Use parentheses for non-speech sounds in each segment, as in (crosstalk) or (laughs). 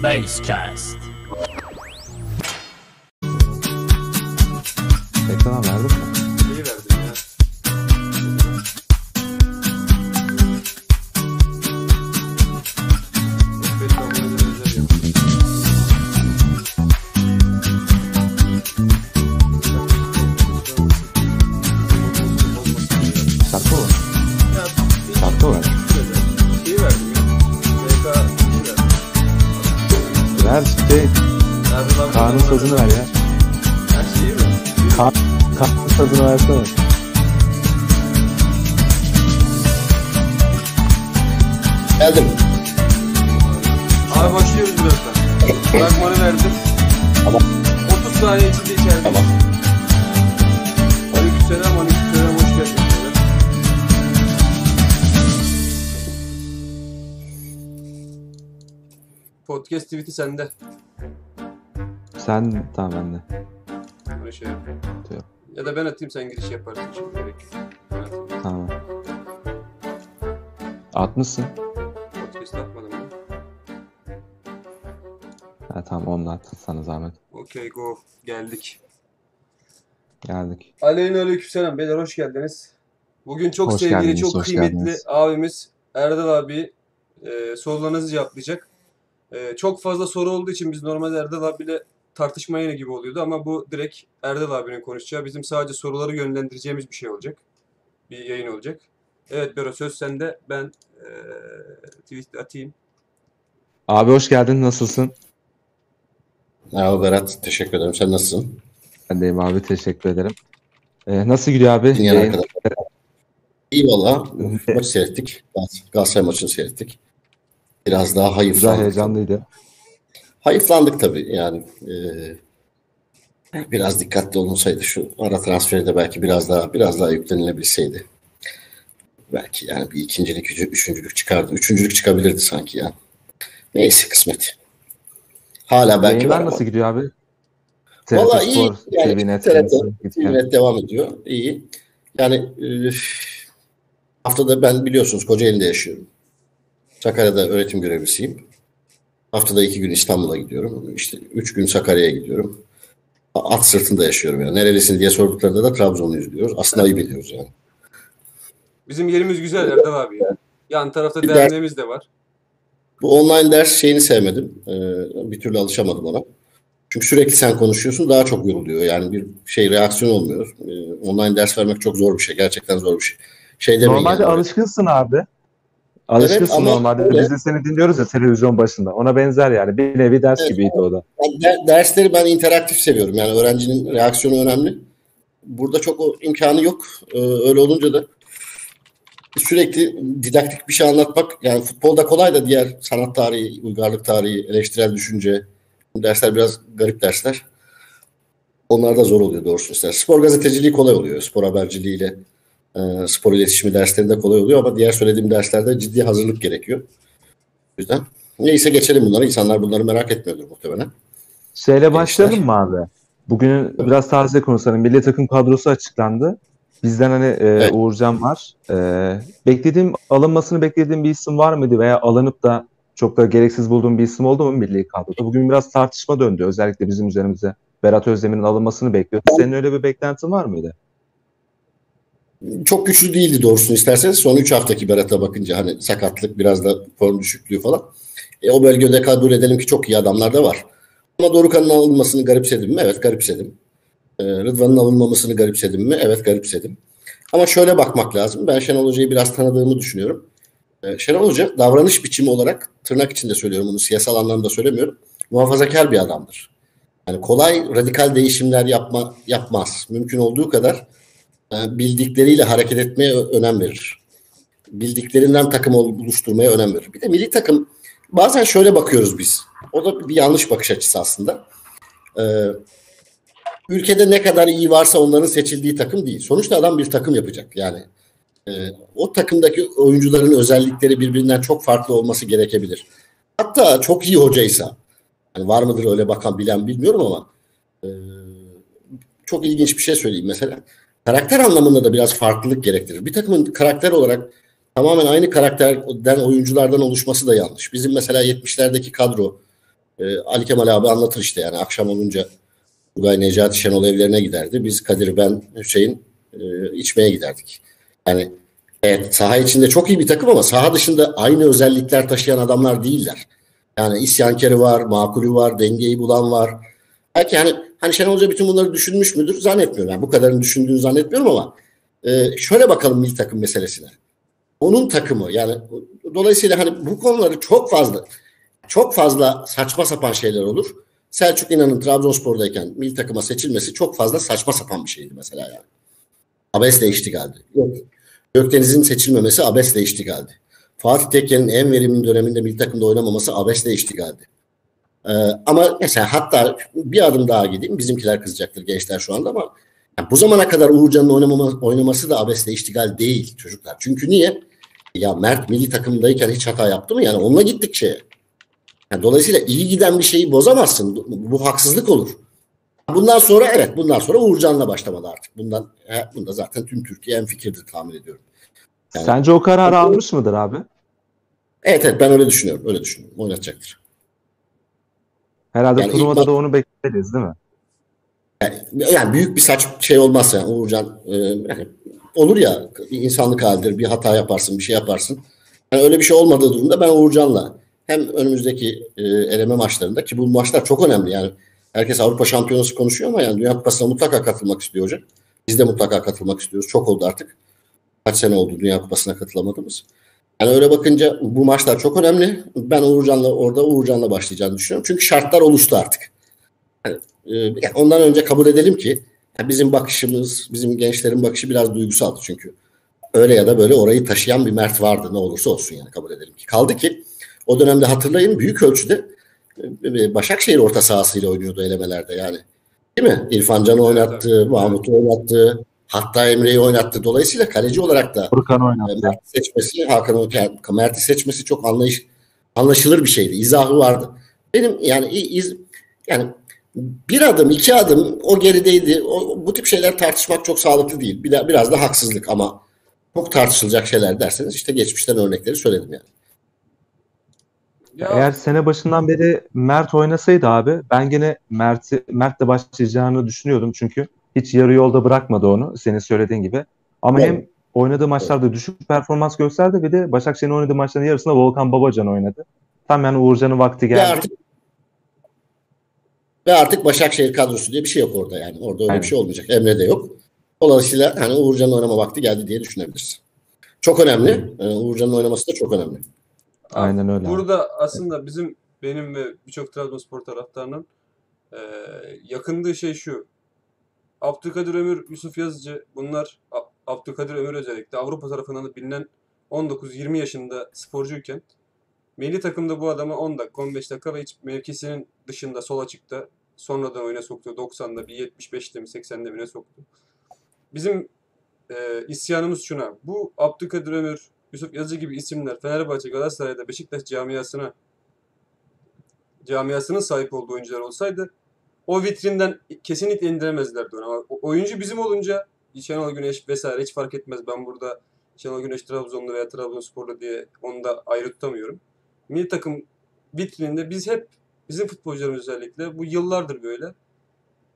Basecast. Sende. Sen tamam ben de. Öyle şey yap. Diyor. Ya da ben atayım sen giriş yaparsın şimdi. Gerek yok. Ben atayım. Tamam. Atmışsın. Podcast atmadım mı? Ha tamam onu da at sana zahmet. Okey go. Geldik. Geldik. Aleyna aleykümselam. Beyler hoş geldiniz. Bugün çok Hoş sevgili, geldiniz, çok hoş kıymetli geldiniz. abimiz Erdal abi e, sorularınızı cevaplayacak. E, çok fazla soru olduğu için biz normalde Erdal abiyle tartışma yayını gibi oluyordu ama bu direkt Erdal abinin konuşacağı. Bizim sadece soruları yönlendireceğimiz bir şey olacak. Bir yayın olacak. Evet Bero söz sende. Ben e, tweet atayım. Abi hoş geldin nasılsın? Merhaba Berat. Teşekkür ederim. Sen nasılsın? Ben deyim abi teşekkür ederim. Ee, nasıl gidiyor abi? Dinleyen Yayın? arkadaşlar. İyi valla. Maçı seyrettik. Gal- Galatasaray maçını seyrettik. Biraz daha Güzel hayıflandık. heyecanlıydı. Hayıflandık tabii yani. e, biraz dikkatli olunsaydı şu ara transferi de belki biraz daha biraz daha yüklenilebilseydi. Belki yani bir ikincilik, üçü- üçüncülük çıkardı. Üçüncülük çıkabilirdi sanki ya. Neyse kısmet. Hala belki Yayınlar nasıl gidiyor abi? Valla iyi. Yani. TVNet devam ediyor. İyi. Yani e, haftada ben biliyorsunuz Kocaeli'de yaşıyorum. Sakarya'da öğretim görevlisiyim. Haftada iki gün İstanbul'a gidiyorum. İşte üç gün Sakarya'ya gidiyorum. At sırtında yaşıyorum yani. Nerelisin diye sorduklarında da Trabzonluyuz diyoruz. Aslında ayıp ediyoruz yani. Bizim yerimiz güzel Erdal abi ya. Yan tarafta Bir derneğimiz de var. Bu online ders şeyini sevmedim. Ee, bir türlü alışamadım ona. Çünkü sürekli sen konuşuyorsun daha çok yoruluyor. Yani bir şey reaksiyon olmuyor. Ee, online ders vermek çok zor bir şey. Gerçekten zor bir şey. Şey Normalde yani. alışkınsın abi. Alışkınsın ama normalde. öyle. Biz de seni dinliyoruz ya televizyon başında. Ona benzer yani. Bir nevi ders Evet. gibiydi o da. Yani de- dersleri ben interaktif seviyorum. Yani öğrencinin reaksiyonu önemli. Burada çok o imkanı yok. Ee, öyle olunca da sürekli didaktik bir şey anlatmak yani futbolda kolay da diğer sanat tarihi, uygarlık tarihi, eleştirel düşünce dersler biraz garip dersler. Onlar da zor oluyor doğrusu ister. Spor gazeteciliği kolay oluyor. Spor haberciliğiyle e, spor iletişimi derslerinde kolay oluyor ama diğer söylediğim derslerde ciddi hazırlık gerekiyor. O yüzden neyse geçelim bunları. İnsanlar bunları merak etmiyordur muhtemelen. Şeyle başlayalım mı abi? Bugün biraz taze konuşalım. Milli takım kadrosu açıklandı. Bizden hani e, Evet. Uğurcan var. E, beklediğim alınmasını beklediğim bir isim var mıydı veya alınıp da çok da gereksiz bulduğum bir isim oldu mu milli kadroda? Bugün biraz tartışma döndü. Özellikle bizim üzerimize Berat Özdemir'in alınmasını bekliyor. Senin öyle bir beklentin var mıydı? Çok güçlü değildi doğrusunu isterseniz. Son 3 haftaki Berat'a bakınca hani sakatlık biraz da form düşüklüğü falan. E, o bölgede kabul edelim ki çok iyi adamlar da var. Ama Dorukhan'ın alınmasını garipsedim mi? Evet garipsedim. E, Rıdvan'ın alınmamasını garipsedim mi? Evet garipsedim. Ama şöyle bakmak lazım. Ben Şenol Hoca'yı biraz tanıdığımı düşünüyorum. E, Şenol Hoca davranış biçimi olarak tırnak içinde söylüyorum bunu siyasal anlamda söylemiyorum. Muhafazakar bir adamdır. Yani kolay radikal değişimler yapma yapmaz. Mümkün olduğu kadar bildikleriyle hareket etmeye önem verir. Bildiklerinden takım oluşturmaya önem verir. Bir de milli takım bazen şöyle bakıyoruz biz. O da bir yanlış bakış açısı aslında. Ee, ülkede ne kadar iyi varsa onların seçildiği takım değil. Sonuçta adam bir takım yapacak. Yani e, o takımdaki oyuncuların özellikleri birbirinden çok farklı olması gerekebilir. Hatta çok iyi hocaysa, yani var mıdır öyle bakan bilen bilmiyorum ama e, çok ilginç bir şey söyleyeyim mesela. Karakter anlamında da biraz farklılık gerektirir. Bir takımın karakter olarak tamamen aynı karakterden oyunculardan oluşması da yanlış. Bizim mesela 70'lerdeki kadro E, Ali Kemal abi anlatır işte yani akşam olunca Tugay Necati Şenol evlerine giderdi. Biz Kadir ben Hüseyin e, içmeye giderdik. Yani evet saha içinde çok iyi bir takım ama saha dışında aynı özellikler taşıyan adamlar değiller. Yani isyankeri var, makulü var, dengeyi bulan var. Belki hani hani Şenol Hoca bütün bunları düşünmüş müdür? Zannetmiyorum. Yani bu kadarını düşündüğünü zannetmiyorum ama e, şöyle bakalım milli takım meselesine. Onun takımı yani dolayısıyla hani bu konuları çok fazla çok fazla saçma sapan şeyler olur. Selçuk İnan'ın Trabzonspor'dayken milli takıma seçilmesi çok fazla saçma sapan bir şeydi mesela yani. Abesle iştigaldi. Yok. Gökdeniz'in seçilmemesi abesle iştigaldi. Fatih Tekke'nin en verimli döneminde milli takımda oynamaması abesle iştigaldi. Ee, ama mesela hatta bir adım daha gideyim. Bizimkiler kızacaktır gençler şu anda ama yani bu zamana kadar Uğurcan'ın oynamama, oynaması da abesle iştigal değil çocuklar. Çünkü niye? Ya Mert milli takımdayken hiç hata yaptı mı? Yani onunla gittik şeye. Yani dolayısıyla iyi giden bir şeyi bozamazsın. Bu, bu haksızlık olur. Bundan sonra evet bundan sonra Uğurcan'la başlamalı artık. Bundan he, bunda zaten tüm Türkiye en fikirdir tahmin ediyorum. Yani, Sence o kararı almış mıdır abi? Evet evet ben öyle düşünüyorum. Öyle düşünüyorum. Oynatacaktır. Herhalde yani turnuvada da onu bekleriz değil mi? Yani, yani büyük bir saç şey olmaz yani Uğurcan e, yani olur ya insanlık halidir bir hata yaparsın bir şey yaparsın. Yani öyle bir şey olmadığı durumda ben Uğurcan'la hem önümüzdeki e, eleme maçlarında ki bu maçlar çok önemli yani herkes Avrupa Şampiyonası konuşuyor ama yani Dünya Kupası'na mutlaka katılmak istiyor hocam. Biz de mutlaka katılmak istiyoruz. Çok oldu artık. Kaç sene oldu Dünya Kupası'na katılamadığımız. Yani öyle bakınca bu maçlar çok önemli. Ben Uğurcan'la orada Uğurcan'la başlayacağını düşünüyorum. Çünkü şartlar oluştu artık. Yani, e, ondan önce kabul edelim ki yani bizim bakışımız, bizim gençlerin bakışı biraz duygusaldı çünkü. Öyle ya da böyle orayı taşıyan bir Mert vardı ne olursa olsun yani kabul edelim ki. Kaldı ki o dönemde hatırlayın büyük ölçüde e, Başakşehir orta sahasıyla oynuyordu elemelerde yani. Değil mi? İrfan Can'ı oynattı, Mahmut'u oynattı, hatta Emre'yi oynattı. Dolayısıyla kaleci olarak da Furkan oynattı. E, Mert'i seçmesi, Hakan Mert'i seçmesi çok anlayış, anlaşılır bir şeydi. İzahı vardı. Benim yani iz, yani bir adım, iki adım o gerideydi. O, bu tip şeyler tartışmak çok sağlıklı değil. Bir, biraz da haksızlık ama çok tartışılacak şeyler derseniz işte geçmişten örnekleri söyledim yani. Ya. Eğer sene başından beri Mert oynasaydı abi ben gene Mert'i Mert'le başlayacağını düşünüyordum çünkü hiç yarı yolda bırakmadı onu senin söylediğin gibi. Ama evet. hem oynadığı maçlarda evet. düşük performans gösterdi bir de Başakşehir'in oynadığı maçların yarısında Volkan Babacan oynadı. Tam yani Uğurcan'ın vakti geldi. Ve artık, ve artık Başakşehir kadrosu diye bir şey yok orada yani. Orada öyle Aynen. bir şey olmayacak. Emre de yok. Dolayısıyla hani Uğurcan'ın oynama vakti geldi diye düşünebiliriz. Çok önemli. Ee, Uğurcan'ın oynaması da çok önemli. Aynen öyle. Burada aslında bizim benim ve birçok Trabzonspor taraftarının e, yakındığı şey şu. Abdülkadir Ömür, Yusuf Yazıcı bunlar Abdülkadir Ömür özellikle Avrupa tarafından da bilinen 19-20 yaşında sporcuyken milli takımda bu adama 10 dakika 15 dakika ve hiç mevkisinin dışında sol açıkta sonradan oyuna soktu. 90'da bir 75'te mi 80'de mi ne soktu. Bizim e, isyanımız şuna. Bu Abdülkadir Ömür, Yusuf Yazıcı gibi isimler Fenerbahçe, Galatasaray'da Beşiktaş camiasına camiasının sahip olduğu oyuncular olsaydı o vitrinden kesinlikle indiremezlerdi onu. Ama oyuncu bizim olunca Şenol Güneş vesaire hiç fark etmez. Ben burada Şenol Güneş Trabzonlu veya Trabzonsporlu diye onu da ayrı tutamıyorum. Milli takım vitrininde biz hep bizim futbolcularımız özellikle bu yıllardır böyle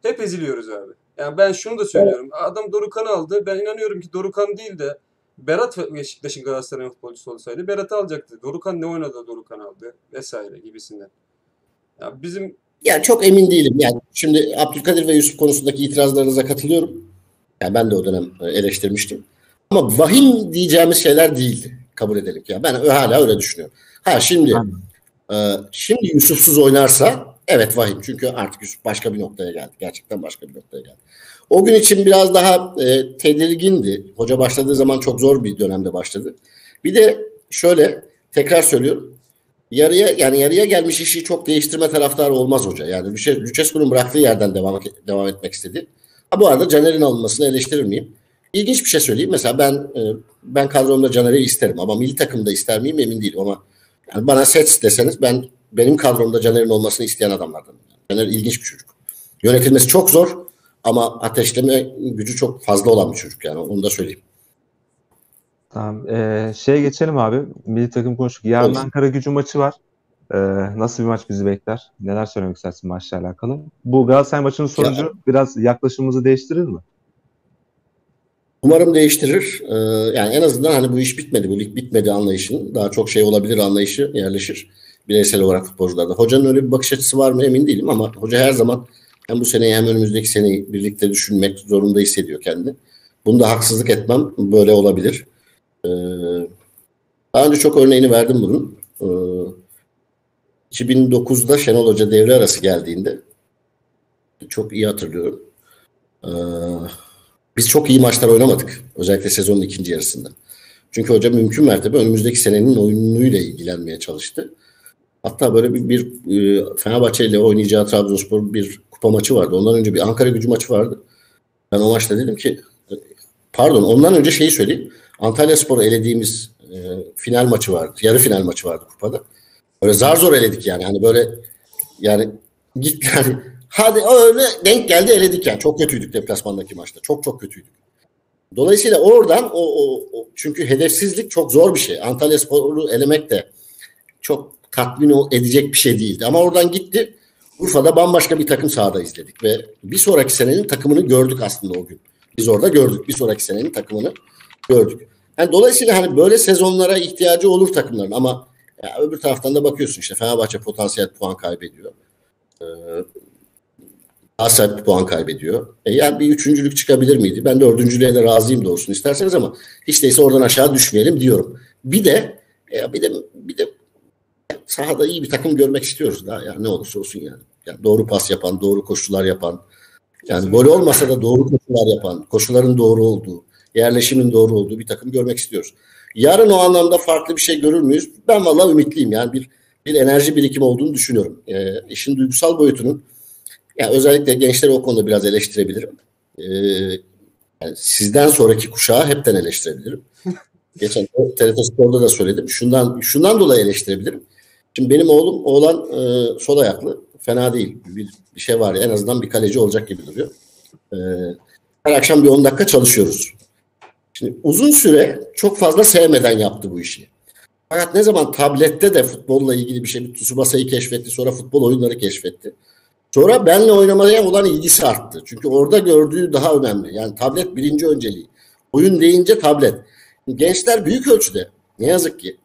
hep eziliyoruz abi. Yani ben şunu da söylüyorum. Adam Dorukan'ı aldı. Ben inanıyorum ki Dorukan değil de Berat Beşiktaş'ın Galatasaray'ın futbolcusu olsaydı Berat'ı alacaktı. Dorukan ne oynadı Dorukan aldı vesaire gibisinden. Ya bizim yani çok emin değilim. Yani şimdi Abdülkadir ve Yusuf konusundaki itirazlarınıza katılıyorum. Yani ben de o dönem eleştirmiştim. Ama vahim diyeceğimiz şeyler değildi. Kabul edelim ya. Ben hala öyle düşünüyorum. Ha şimdi e, şimdi Yusufsuz oynarsa evet vahim. Çünkü artık Yusuf başka bir noktaya geldi. Gerçekten başka bir noktaya geldi. O gün için biraz daha e, tedirgindi. Hoca başladığı zaman çok zor bir dönemde başladı. Bir de şöyle tekrar söylüyorum. Yarıya yani yarıya gelmiş işi çok değiştirme taraftarı olmaz hoca. Yani Lucescu'nun bıraktığı yerden devam devam etmek istedi. Ha, bu arada Caner'in alınmasını eleştirir miyim? İlginç bir şey söyleyeyim. Mesela ben e, ben kadromda Caner'i isterim ama milli takımda ister miyim emin değilim ama yani bana set deseniz ben benim kadromda Caner'in olmasını isteyen adamlardan. Caner ilginç bir çocuk. Yönetilmesi çok zor ama ateşleme gücü çok fazla olan bir çocuk yani onu da söyleyeyim. Tamam. Ee, şeye geçelim abi. Milli takım konuştuk. Yarın Olur. Ankara gücü maçı var. Ee, nasıl bir maç bizi bekler? Neler söylemek istersin maçla alakalı? Bu Galatasaray maçının sonucu Ya- biraz yaklaşımımızı değiştirir mi? Umarım değiştirir. Ee, yani en azından hani bu iş bitmedi, bu lig bitmedi anlayışının daha çok şey olabilir anlayışı yerleşir bireysel olarak futbolcularda. Hocanın öyle bir bakış açısı var mı emin değilim ama hoca her zaman hem bu seneyi hem önümüzdeki seneyi birlikte düşünmek zorunda hissediyor kendini. Bunda haksızlık etmem böyle olabilir. Ee, daha önce çok örneğini verdim bunun. Ee, 2009'da Şenol Hoca devre arası geldiğinde çok iyi hatırlıyorum. Ee, biz çok iyi maçlar oynamadık. Özellikle sezonun ikinci yarısında. Çünkü hoca mümkün mertebe önümüzdeki senenin oyunuyla ilgilenmeye çalıştı. Hatta böyle bir, bir e, Fenerbahçe ile oynayacağı Trabzonspor bir kupa maçı vardı. Ondan önce bir Ankara gücü maçı vardı. Ben o maçta dedim ki pardon ondan önce şeyi söyleyeyim. Antalya Spor'u elediğimiz e, final maçı vardı. Yarı final maçı vardı kupada. Böyle zar zor eledik yani. Hani böyle yani git (laughs) yani hadi öyle denk geldi eledik yani. Çok kötüydük deplasmandaki maçta. Çok çok kötüydük. Dolayısıyla oradan o, o, o çünkü hedefsizlik çok zor bir şey. Antalya Spor'u elemek de çok tatmin edecek bir şey değildi. Ama oradan gitti. Urfa'da bambaşka bir takım sahada izledik ve bir sonraki senenin takımını gördük aslında o gün. Biz orada gördük. Bir sonraki senenin takımını gördük. Yani dolayısıyla hani böyle sezonlara ihtiyacı olur takımların ama ya öbür taraftan da bakıyorsun işte Fenerbahçe potansiyel puan kaybediyor. Ee, Galatasaray puan kaybediyor. E yani bir üçüncülük çıkabilir miydi? Ben dördüncülüğe de razıyım doğrusunu isterseniz ama hiç değilse oradan aşağı düşmeyelim diyorum. Bir de e, bir de bir de sahada iyi bir takım görmek istiyoruz daha yani ne olursa olsun yani. yani doğru pas yapan, doğru koşular yapan, yani gol olmasa da doğru koşular yapan, koşuların doğru olduğu, yerleşimin doğru olduğu bir takım görmek istiyoruz. Yarın o anlamda farklı bir şey görür müyüz? Ben vallahi ümitliyim. Yani bir bir enerji birikimi olduğunu düşünüyorum. E, işin duygusal boyutunun yani özellikle gençleri o konuda biraz eleştirebilirim. Ee, yani sizden sonraki kuşağı hepten eleştirebilirim. (laughs) Geçen TRT Spor'da da söyledim. Şundan şundan dolayı eleştirebilirim. Şimdi benim oğlum oğlan e, sol ayaklı. Fena değil. Bir, bir şey var ya en azından bir kaleci olacak gibi duruyor. E, her akşam bir 10 dakika çalışıyoruz. Şimdi uzun süre çok fazla sevmeden yaptı bu işi. Fakat ne zaman tablette de futbolla ilgili bir şey, bir Tsubasa'yı keşfetti, sonra futbol oyunları keşfetti. Sonra benle oynamaya olan ilgisi arttı. Çünkü orada gördüğü daha önemli. Yani tablet birinci önceliği. Oyun deyince tablet. Gençler büyük ölçüde ne yazık ki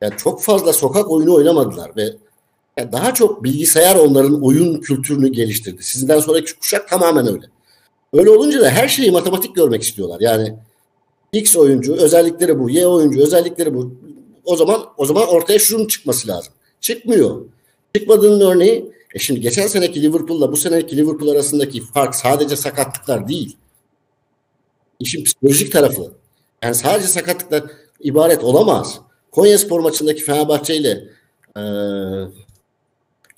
yani çok fazla sokak oyunu oynamadılar ve yani daha çok bilgisayar onların oyun kültürünü geliştirdi. Sizden sonraki kuşak tamamen öyle. Öyle olunca da her şeyi matematik görmek istiyorlar. Yani X oyuncu özellikleri bu, Y oyuncu özellikleri bu. O zaman o zaman ortaya şunun çıkması lazım. Çıkmıyor. Çıkmadığının örneği e şimdi geçen seneki Liverpool'la bu seneki Liverpool arasındaki fark sadece sakatlıklar değil. İşin psikolojik tarafı. Yani sadece sakatlıklar ibaret olamaz. Konya Spor maçındaki Fenerbahçe ile e,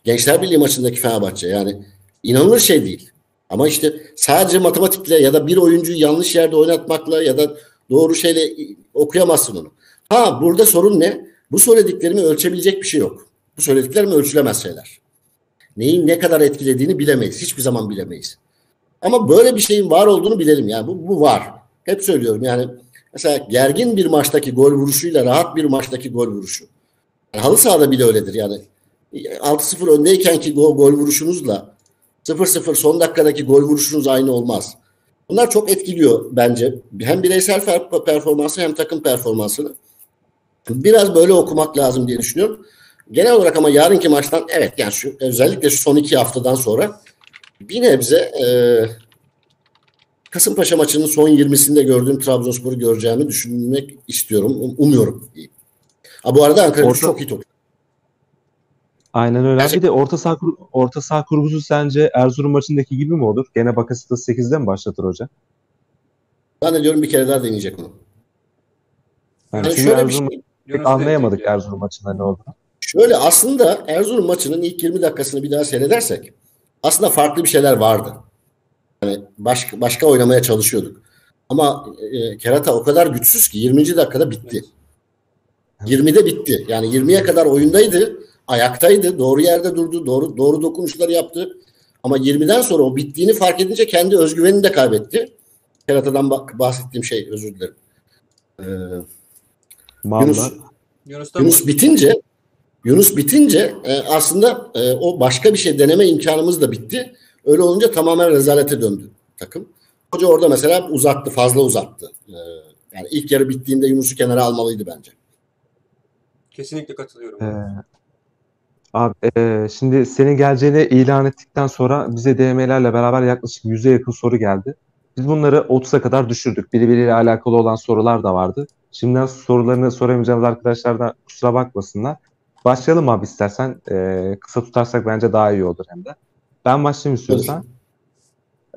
Gençler Birliği maçındaki Fenerbahçe yani inanılır şey değil. Ama işte sadece matematikle ya da bir oyuncuyu yanlış yerde oynatmakla ya da doğru şeyle okuyamazsın onu. Ha burada sorun ne? Bu söylediklerimi ölçebilecek bir şey yok. Bu söylediklerim ölçülemez şeyler. Neyin ne kadar etkilediğini bilemeyiz. Hiçbir zaman bilemeyiz. Ama böyle bir şeyin var olduğunu bilelim. Yani bu, bu var. Hep söylüyorum yani mesela gergin bir maçtaki gol vuruşuyla rahat bir maçtaki gol vuruşu. Yani halı sahada bile öyledir yani. 6-0 öndeykenki gol, gol vuruşunuzla 0-0 son dakikadaki gol vuruşunuz aynı olmaz. Bunlar çok etkiliyor bence. Hem bireysel performansı hem takım performansını. Biraz böyle okumak lazım diye düşünüyorum. Genel olarak ama yarınki maçtan evet yani şu özellikle şu son iki haftadan sonra bir nebze e, Kasımpaşa maçının son 20'sinde gördüğüm Trabzonspor'u göreceğimi düşünmek istiyorum. Um, umuyorum. Ha, bu arada Ankara Orta... çok iyi top. Aynen öyle. Gerçekten... Bir de orta saha, orta saha kurgusu sence Erzurum maçındaki gibi mi olur? Gene Bakasitas 8'de mi başlatır hoca? Zannediyorum bir kere daha deneyecek onu. Yani, yani şöyle Erzurum, bir şey, anlayamadık ya. Erzurum maçında ne oldu. Şöyle aslında Erzurum maçının ilk 20 dakikasını bir daha seyredersek aslında farklı bir şeyler vardı. Yani başka, başka oynamaya çalışıyorduk. Ama e, Kerata o kadar güçsüz ki 20. dakikada bitti. 20'de bitti. Yani 20'ye kadar oyundaydı. Ayaktaydı. Doğru yerde durdu. Doğru doğru dokunuşları yaptı. Ama 20'den sonra o bittiğini fark edince kendi özgüvenini de kaybetti. Kerata'dan bahsettiğim şey özür dilerim. Ee, Yunus, Yunus bitince Yunus bitince e, aslında e, o başka bir şey deneme imkanımız da bitti. Öyle olunca tamamen rezalete döndü takım. Hoca orada mesela uzattı, fazla uzattı. E, yani ilk yarı bittiğinde Yunus'u kenara almalıydı bence. Kesinlikle katılıyorum. Ee, abi e, şimdi senin geleceğini ilan ettikten sonra bize DM'lerle beraber yaklaşık 100'e yakın soru geldi. Biz bunları 30'a kadar düşürdük. Birbiriyle alakalı olan sorular da vardı. Şimdiden sorularını soramayacağımız arkadaşlar da kusura bakmasınlar. Başlayalım abi istersen. Ee, kısa tutarsak bence daha iyi olur hem de. Ben başlayayım istiyorsan.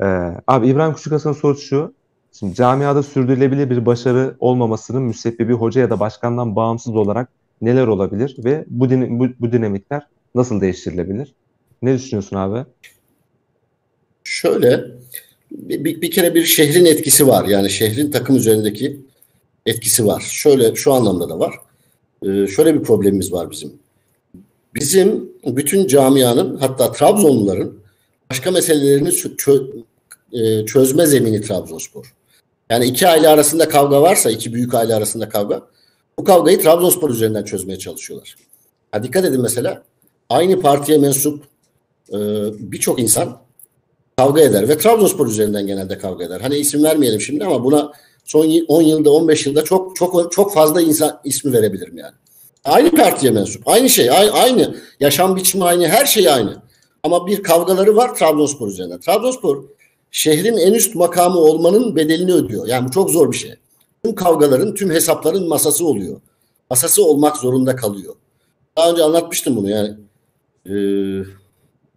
Ee, abi İbrahim Küçükhasan'ın sorusu şu. Şimdi camiada sürdürülebilir bir başarı olmamasının müsebbibi hoca ya da başkandan bağımsız olarak neler olabilir ve bu, din, bu, bu dinamikler nasıl değiştirilebilir? Ne düşünüyorsun abi? Şöyle bir, bir kere bir şehrin etkisi var. Yani şehrin takım üzerindeki etkisi var. Şöyle şu anlamda da var. Ee, şöyle bir problemimiz var bizim. Bizim bütün camianın hatta Trabzonluların başka meselelerini çö- e, çözme zemini Trabzonspor. Yani iki aile arasında kavga varsa, iki büyük aile arasında kavga, bu kavgayı Trabzonspor üzerinden çözmeye çalışıyorlar. Ha, dikkat edin mesela, aynı partiye mensup e, birçok insan kavga eder ve Trabzonspor üzerinden genelde kavga eder. Hani isim vermeyelim şimdi ama buna son 10 yılda 15 yılda çok çok çok fazla insan ismi verebilirim yani. Aynı partiye mensup. Aynı şey. Aynı. Yaşam biçimi aynı. Her şey aynı. Ama bir kavgaları var Trabzonspor üzerine. Trabzonspor şehrin en üst makamı olmanın bedelini ödüyor. Yani bu çok zor bir şey. Tüm kavgaların, tüm hesapların masası oluyor. Masası olmak zorunda kalıyor. Daha önce anlatmıştım bunu yani. Ee,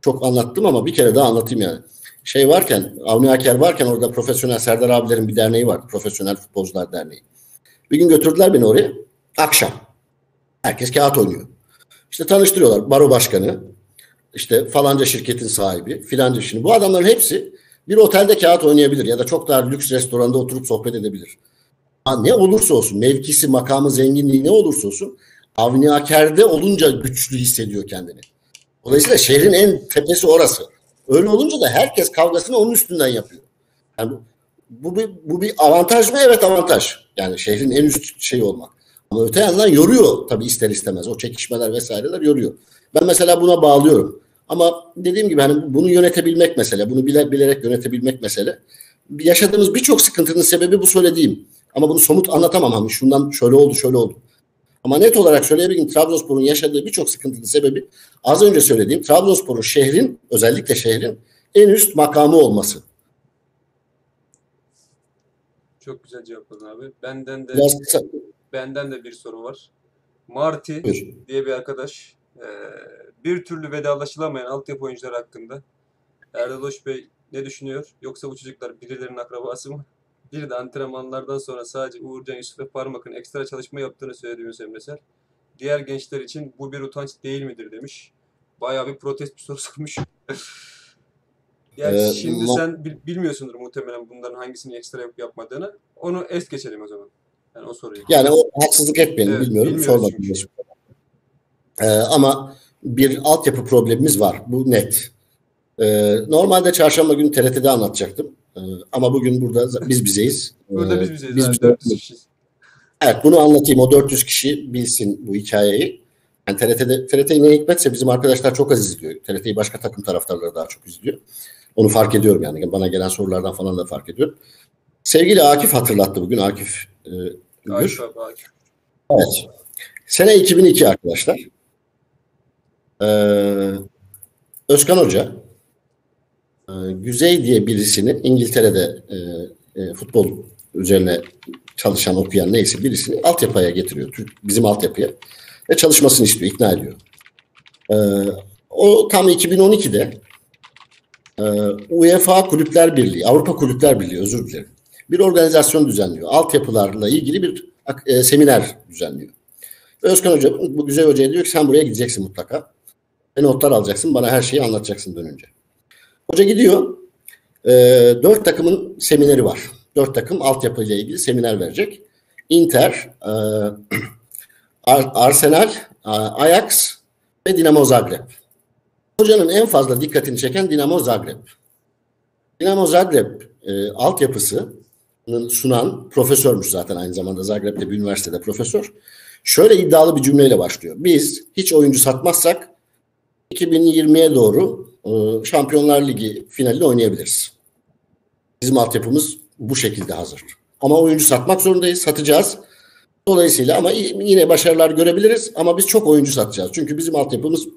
çok anlattım ama bir kere daha anlatayım yani. Şey varken, Avni Aker varken orada profesyonel Serdar abilerin bir derneği var. Profesyonel Futbolcular Derneği. Bir gün götürdüler beni oraya. Akşam. Herkes kağıt oynuyor. İşte tanıştırıyorlar. Baro başkanı, işte falanca şirketin sahibi, filanca şimdi. Bu adamların hepsi bir otelde kağıt oynayabilir ya da çok daha lüks restoranda oturup sohbet edebilir. Ne olursa olsun, mevkisi, makamı, zenginliği ne olursa olsun Avni Aker'de olunca güçlü hissediyor kendini. Dolayısıyla şehrin en tepesi orası. Öyle olunca da herkes kavgasını onun üstünden yapıyor. Yani bu, bir, bu bir avantaj mı? Evet avantaj. Yani şehrin en üst şeyi olmak. Ama öte yandan yoruyor tabii ister istemez. O çekişmeler vesaireler yoruyor. Ben mesela buna bağlıyorum. Ama dediğim gibi hani bunu yönetebilmek mesele. Bunu bile, bilerek yönetebilmek mesele. Yaşadığımız birçok sıkıntının sebebi bu söylediğim. Ama bunu somut anlatamam. Hani şundan şöyle oldu şöyle oldu. Ama net olarak söyleyebilirim Trabzonspor'un yaşadığı birçok sıkıntının sebebi az önce söylediğim Trabzonspor'un şehrin özellikle şehrin en üst makamı olması. Çok güzel cevapladın abi. Benden de Biraz kısa, benden de bir soru var. Marti buyur. diye bir arkadaş e, bir türlü vedalaşılamayan altyapı oyuncular hakkında Erdal Hoş Bey ne düşünüyor? Yoksa bu çocuklar birilerinin akrabası mı? Bir de antrenmanlardan sonra sadece Uğurcan Yusuf ve Parmak'ın ekstra çalışma yaptığını söylediği Hüseyin Mesel. Diğer gençler için bu bir utanç değil midir demiş. Bayağı bir protest bir soru (laughs) sormuş. Yani Ee, şimdi ma- sen bil- bilmiyorsundur muhtemelen bunların hangisini ekstra yapıp yapmadığını. Onu es geçelim o zaman. Yani o soruyu. Yani o haksızlık etmeyelim Evet, bilmiyorum. Sormadım. Ee, ama bir altyapı problemimiz var. Bu net. Ee, normalde çarşamba günü TRT'de anlatacaktım. Ee, ama bugün burada biz bizeyiz. Burada Ee, biz bizeyiz. biz abi, bize- 400 kişiyiz. Evet bunu anlatayım. O 400 kişi bilsin bu hikayeyi. Yani TRT'de, TRT ne hikmetse bizim arkadaşlar çok az izliyor. TRT'yi başka takım taraftarları daha çok izliyor. Onu fark ediyorum yani. Bana gelen sorulardan falan da fark ediyorum. Sevgili Akif hatırlattı bugün. Akif e. Akif abi, Akif. Evet. Sene 2002 arkadaşlar. Ee, Özkan Hoca e, Güzey diye birisini İngiltere'de e, e, futbol üzerine çalışan, okuyan neyse birisini altyapıya getiriyor. Bizim altyapıya. Ve çalışmasını istiyor, ikna ediyor. Ee, o tam 2012'de e, UEFA Kulüpler Birliği, Avrupa Kulüpler Birliği özür dilerim. Bir organizasyon düzenliyor. Altyapılarla ilgili bir e, seminer düzenliyor. Özkan Hoca, bu Güzel Hoca'ya diyor ki sen buraya gideceksin mutlaka. Ve notlar alacaksın, bana her şeyi anlatacaksın dönünce. Hoca gidiyor, e, dört takımın semineri var. Dört takım altyapı ile ilgili seminer verecek. Inter, e, (clears throat) Ar- Arsenal, e, Ajax ve Dinamo Zagreb. Hocanın en fazla dikkatini çeken Dinamo Zagreb. Dinamo Zagreb e, altyapısını sunan profesörmüş zaten aynı zamanda Zagreb'de bir üniversitede profesör. Şöyle iddialı bir cümleyle başlıyor. Biz hiç oyuncu satmazsak 2020'ye doğru Şampiyonlar Ligi finalinde oynayabiliriz. Bizim altyapımız bu şekilde hazır. Ama oyuncu satmak zorundayız, satacağız. Dolayısıyla ama yine başarılar görebiliriz ama biz çok oyuncu satacağız. Çünkü bizim altyapımız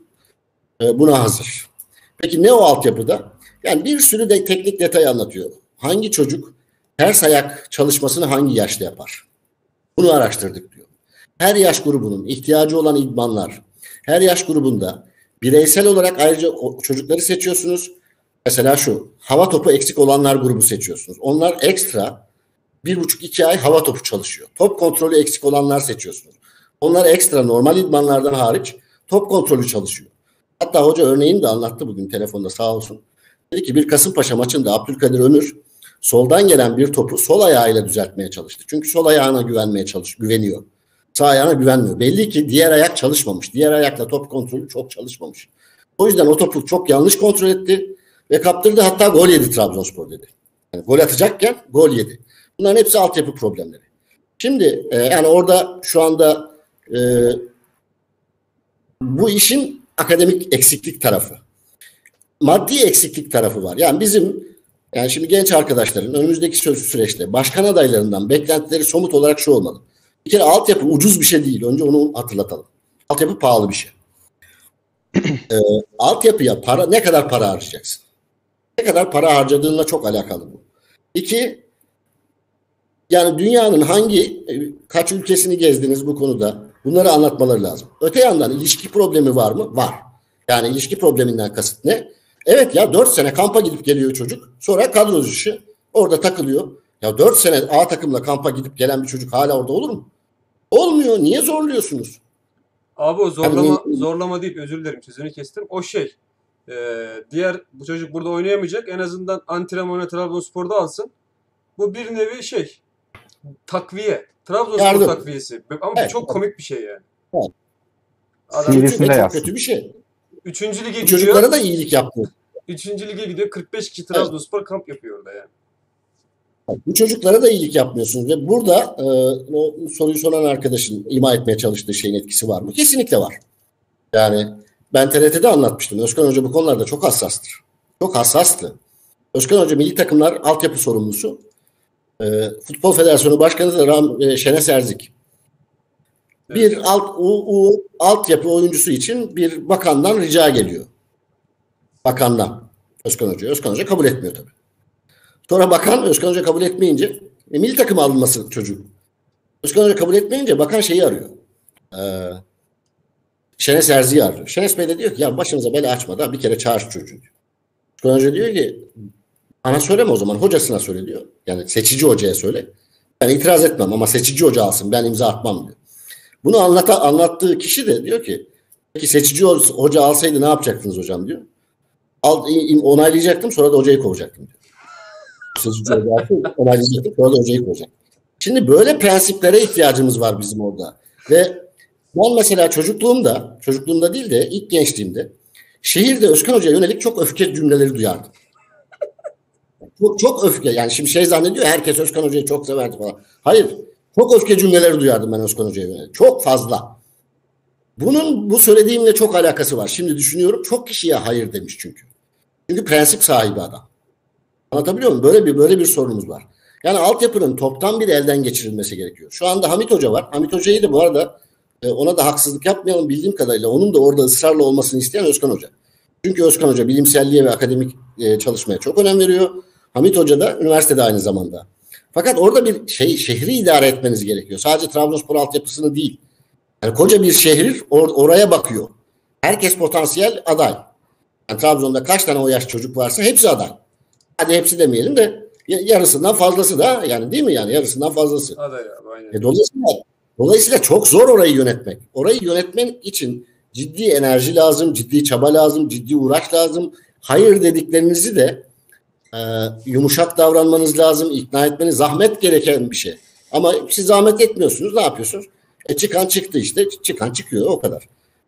e, buna hazır. Peki ne o altyapıda? Yani bir sürü de teknik detay anlatıyor. Hangi çocuk ters ayak çalışmasını hangi yaşta yapar? Bunu araştırdık diyor. Her yaş grubunun ihtiyacı olan idmanlar, her yaş grubunda bireysel olarak ayrıca çocukları seçiyorsunuz. Mesela şu hava topu eksik olanlar grubu seçiyorsunuz. Onlar ekstra bir buçuk iki ay hava topu çalışıyor. Top kontrolü eksik olanlar seçiyorsunuz. Onlar ekstra normal idmanlardan hariç top kontrolü çalışıyor. Hatta hoca örneğini de anlattı bugün telefonda sağ olsun. Dedi ki bir Kasımpaşa maçında Abdülkadir Ömür soldan gelen bir topu sol ayağıyla düzeltmeye çalıştı. Çünkü sol ayağına güvenmeye çalış, güveniyor. Sağ ayağına güvenmiyor. Belli ki diğer ayak çalışmamış. Diğer ayakla top kontrolü çok çalışmamış. O yüzden o topu çok yanlış kontrol etti ve kaptırdı. Hatta gol yedi Trabzonspor dedi. Yani gol atacakken gol yedi. Bunların hepsi altyapı problemleri. Şimdi e, yani orada şu anda e, bu işin akademik eksiklik tarafı. Maddi eksiklik tarafı var. Yani bizim yani şimdi genç arkadaşların önümüzdeki süreçte başkan adaylarından beklentileri somut olarak şu olmalı. Bir kere altyapı ucuz bir şey değil. Önce onu hatırlatalım. Altyapı pahalı bir şey. (clears throat) e, altyapıya para ne kadar para harcayacaksın? Ne kadar para harcadığınla çok alakalı bu. İki, yani dünyanın hangi e, kaç ülkesini gezdiniz bu konuda? Bunları anlatmaları lazım. Öte yandan ilişki problemi var mı? Var. Yani ilişki probleminden kasıt ne? Evet ya 4 sene kampa gidip geliyor çocuk. Sonra kadro dışı orada takılıyor. Ya 4 sene A takımla kampa gidip gelen bir çocuk hala orada olur mu? Olmuyor. Niye zorluyorsunuz? Abi o zorlama yani, zorlama deyip özür dilerim sözünü kestim. O şey. E, diğer bu çocuk burada oynayamayacak. En azından antrenmanı Trabzonspor'da alsın. Bu bir nevi şey. Takviye. Trabzonspor Yardım. takviyesi. Ama evet. bu çok komik bir şey yani. Evet. Adam çok kötü bir şey. Üçüncü lige gidiyor. Çocuklara da iyilik yaptı. Üçüncü lige gidiyor. 45 kişi Trabzonspor evet. kamp yapıyor orada yani. Bu çocuklara da iyilik yapmıyorsunuz ve burada e, o soruyu soran arkadaşın ima etmeye çalıştığı şeyin etkisi var mı? Kesinlikle var. Yani ben TRT'de anlatmıştım. Özkan Hoca bu konularda çok hassastır. Çok hassastı. Özkan Hoca milli takımlar altyapı sorumlusu. E, Futbol Federasyonu Başkanı da Ram, e, Şenes Erzik. Bir alt U, U altyapı oyuncusu için bir bakandan rica geliyor. Bakandan. Özkan Hoca. Özkan Hoca kabul etmiyor tabii. Sonra bakan Özkan Hoca kabul etmeyince e, milli takım alınması çocuk. Özkan Hoca kabul etmeyince bakan şeyi arıyor. Ee, Şenes Erzi'yi arıyor. Şenes Bey de diyor ki ya başınıza bela açma da bir kere çağır çocuğu. Özkan Hoca diyor ki bana söyleme o zaman hocasına söyle diyor. Yani seçici hocaya söyle. Ben itiraz etmem ama seçici hoca alsın ben imza atmam diyor. Bunu anlata, anlattığı kişi de diyor ki peki seçici hoca alsaydı ne yapacaktınız hocam diyor. Al, onaylayacaktım sonra da hocayı kovacaktım diyor. Onaylayacaktım sonra da hocayı kovacaktım. Şimdi böyle prensiplere ihtiyacımız var bizim orada. Ve ben mesela çocukluğumda, çocukluğumda değil de ilk gençliğimde şehirde Özkan Hoca'ya yönelik çok öfke cümleleri duyardım. Çok, çok öfke. Yani şimdi şey zannediyor herkes Özkan Hoca'yı çok severdi falan. Hayır. Çok öfke cümleleri duyardım ben Özkan Hoca'ya yönelik. Çok fazla. Bunun bu söylediğimle çok alakası var. Şimdi düşünüyorum çok kişiye hayır demiş çünkü. Çünkü prensip sahibi adam. Anlatabiliyor muyum? Böyle bir böyle bir sorunumuz var. Yani altyapının toptan bir elden geçirilmesi gerekiyor. Şu anda Hamit Hoca var. Hamit Hoca'yı da bu arada e, ona da haksızlık yapmayalım bildiğim kadarıyla. Onun da orada ısrarla olmasını isteyen Özkan Hoca. Çünkü Özkan Hoca bilimselliğe ve akademik e, çalışmaya çok önem veriyor. Hamit Hoca da üniversitede aynı zamanda. Fakat orada bir şey şehri idare etmeniz gerekiyor. Sadece Trabzonspor altyapısını değil. Yani koca bir şehir or- oraya bakıyor. Herkes potansiyel aday. Yani Trabzon'da kaç tane o yaş çocuk varsa hepsi aday. Hadi hepsi demeyelim de yarısından fazlası da yani değil mi yani yarısından fazlası. Aday abi aynen. E, dolayısıyla, dolayısıyla çok zor orayı yönetmek. Orayı yönetmek için ciddi enerji lazım, ciddi çaba lazım, ciddi uğraş lazım. Hayır dediklerinizi de e, yumuşak davranmanız lazım, ikna etmeniz zahmet gereken bir şey. Ama siz zahmet etmiyorsunuz, ne yapıyorsunuz? E çıkan çıktı işte, çıkan çıkıyor o kadar.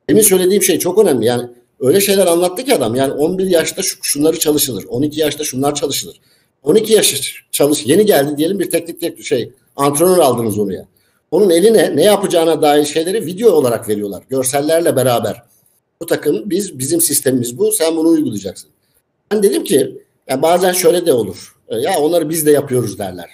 Demin söylediğim şey çok önemli. Yani öyle şeyler anlattı ki adam. Yani 11 yaşta şu, şunları çalışılır, 12 yaşta şunlar çalışılır. 12 yaş çalış, yeni geldi diyelim bir teknik şey, antrenör aldınız oraya. Onun eline ne yapacağına dair şeyleri video olarak veriyorlar. Görsellerle beraber. Bu takım biz bizim sistemimiz bu. Sen bunu uygulayacaksın. Ben dedim ki ya bazen şöyle de olur. E, ya onları biz de yapıyoruz derler.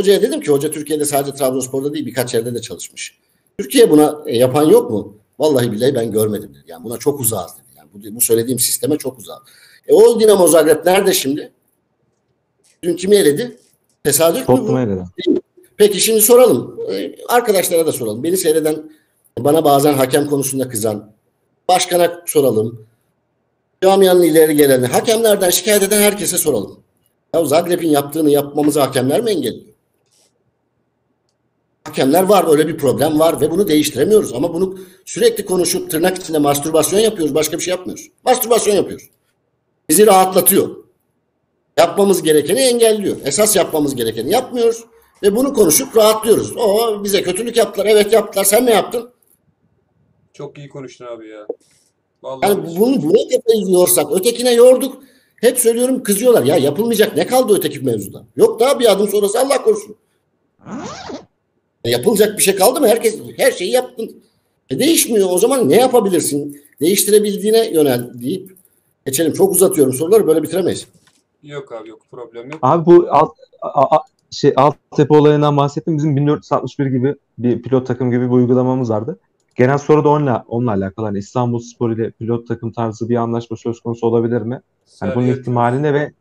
Hocaya dedim ki hoca Türkiye'de sadece Trabzonspor'da değil birkaç yerde de çalışmış. Türkiye buna e, yapan yok mu? Vallahi billahi ben görmedim dedi. Yani buna çok uzağız dedi. Yani bu, bu söylediğim sisteme çok uzak. E o Dinamo Zagreb nerede şimdi? Dün kimi eledi? Tesadüf mü bu? Eledi. Peki şimdi soralım. Ee, Arkadaşlara da soralım. Beni seyreden, bana bazen hakem konusunda kızan, başkana soralım. Camianın ileri geleni, hakemlerden şikayet eden herkese soralım. Ya Zagreb'in yaptığını yapmamızı hakemler mi engelliyor? Hakemler var, öyle bir problem var ve bunu değiştiremiyoruz. Ama bunu sürekli konuşup tırnak içinde mastürbasyon yapıyoruz, başka bir şey yapmıyoruz. Mastürbasyon yapıyoruz. Bizi rahatlatıyor. Yapmamız gerekeni engelliyor. Esas yapmamız gerekeni yapmıyoruz. Ve bunu konuşup rahatlıyoruz. O bize kötülük yaptılar. Evet yaptılar. Sen ne yaptın? Çok iyi konuştun abi ya. Vallahi Yani bunu buna kafayı yorsak, ötekine yorduk. Hep söylüyorum kızıyorlar. Ya yapılmayacak ne kaldı öteki mevzuda? Yok daha bir adım sonrası Allah korusun. Yapılacak bir şey kaldı mı? Herkes her şeyi yaptın. E değişmiyor. O zaman ne yapabilirsin? Değiştirebildiğine yönel deyip geçelim. Çok uzatıyorum soruları böyle bitiremeyiz. yok abi yok problem yok. Abi bu alt, a, a, şey, altyapı olayından bahsettim. Bizim 1461 gibi bir pilot takım gibi bir uygulamanız vardı. Genel soru da onunla, onunla alakalı. Hani İstanbul Spor ile pilot takım tarzı bir anlaşma söz konusu olabilir mi? Hani bunun ihtimaline ve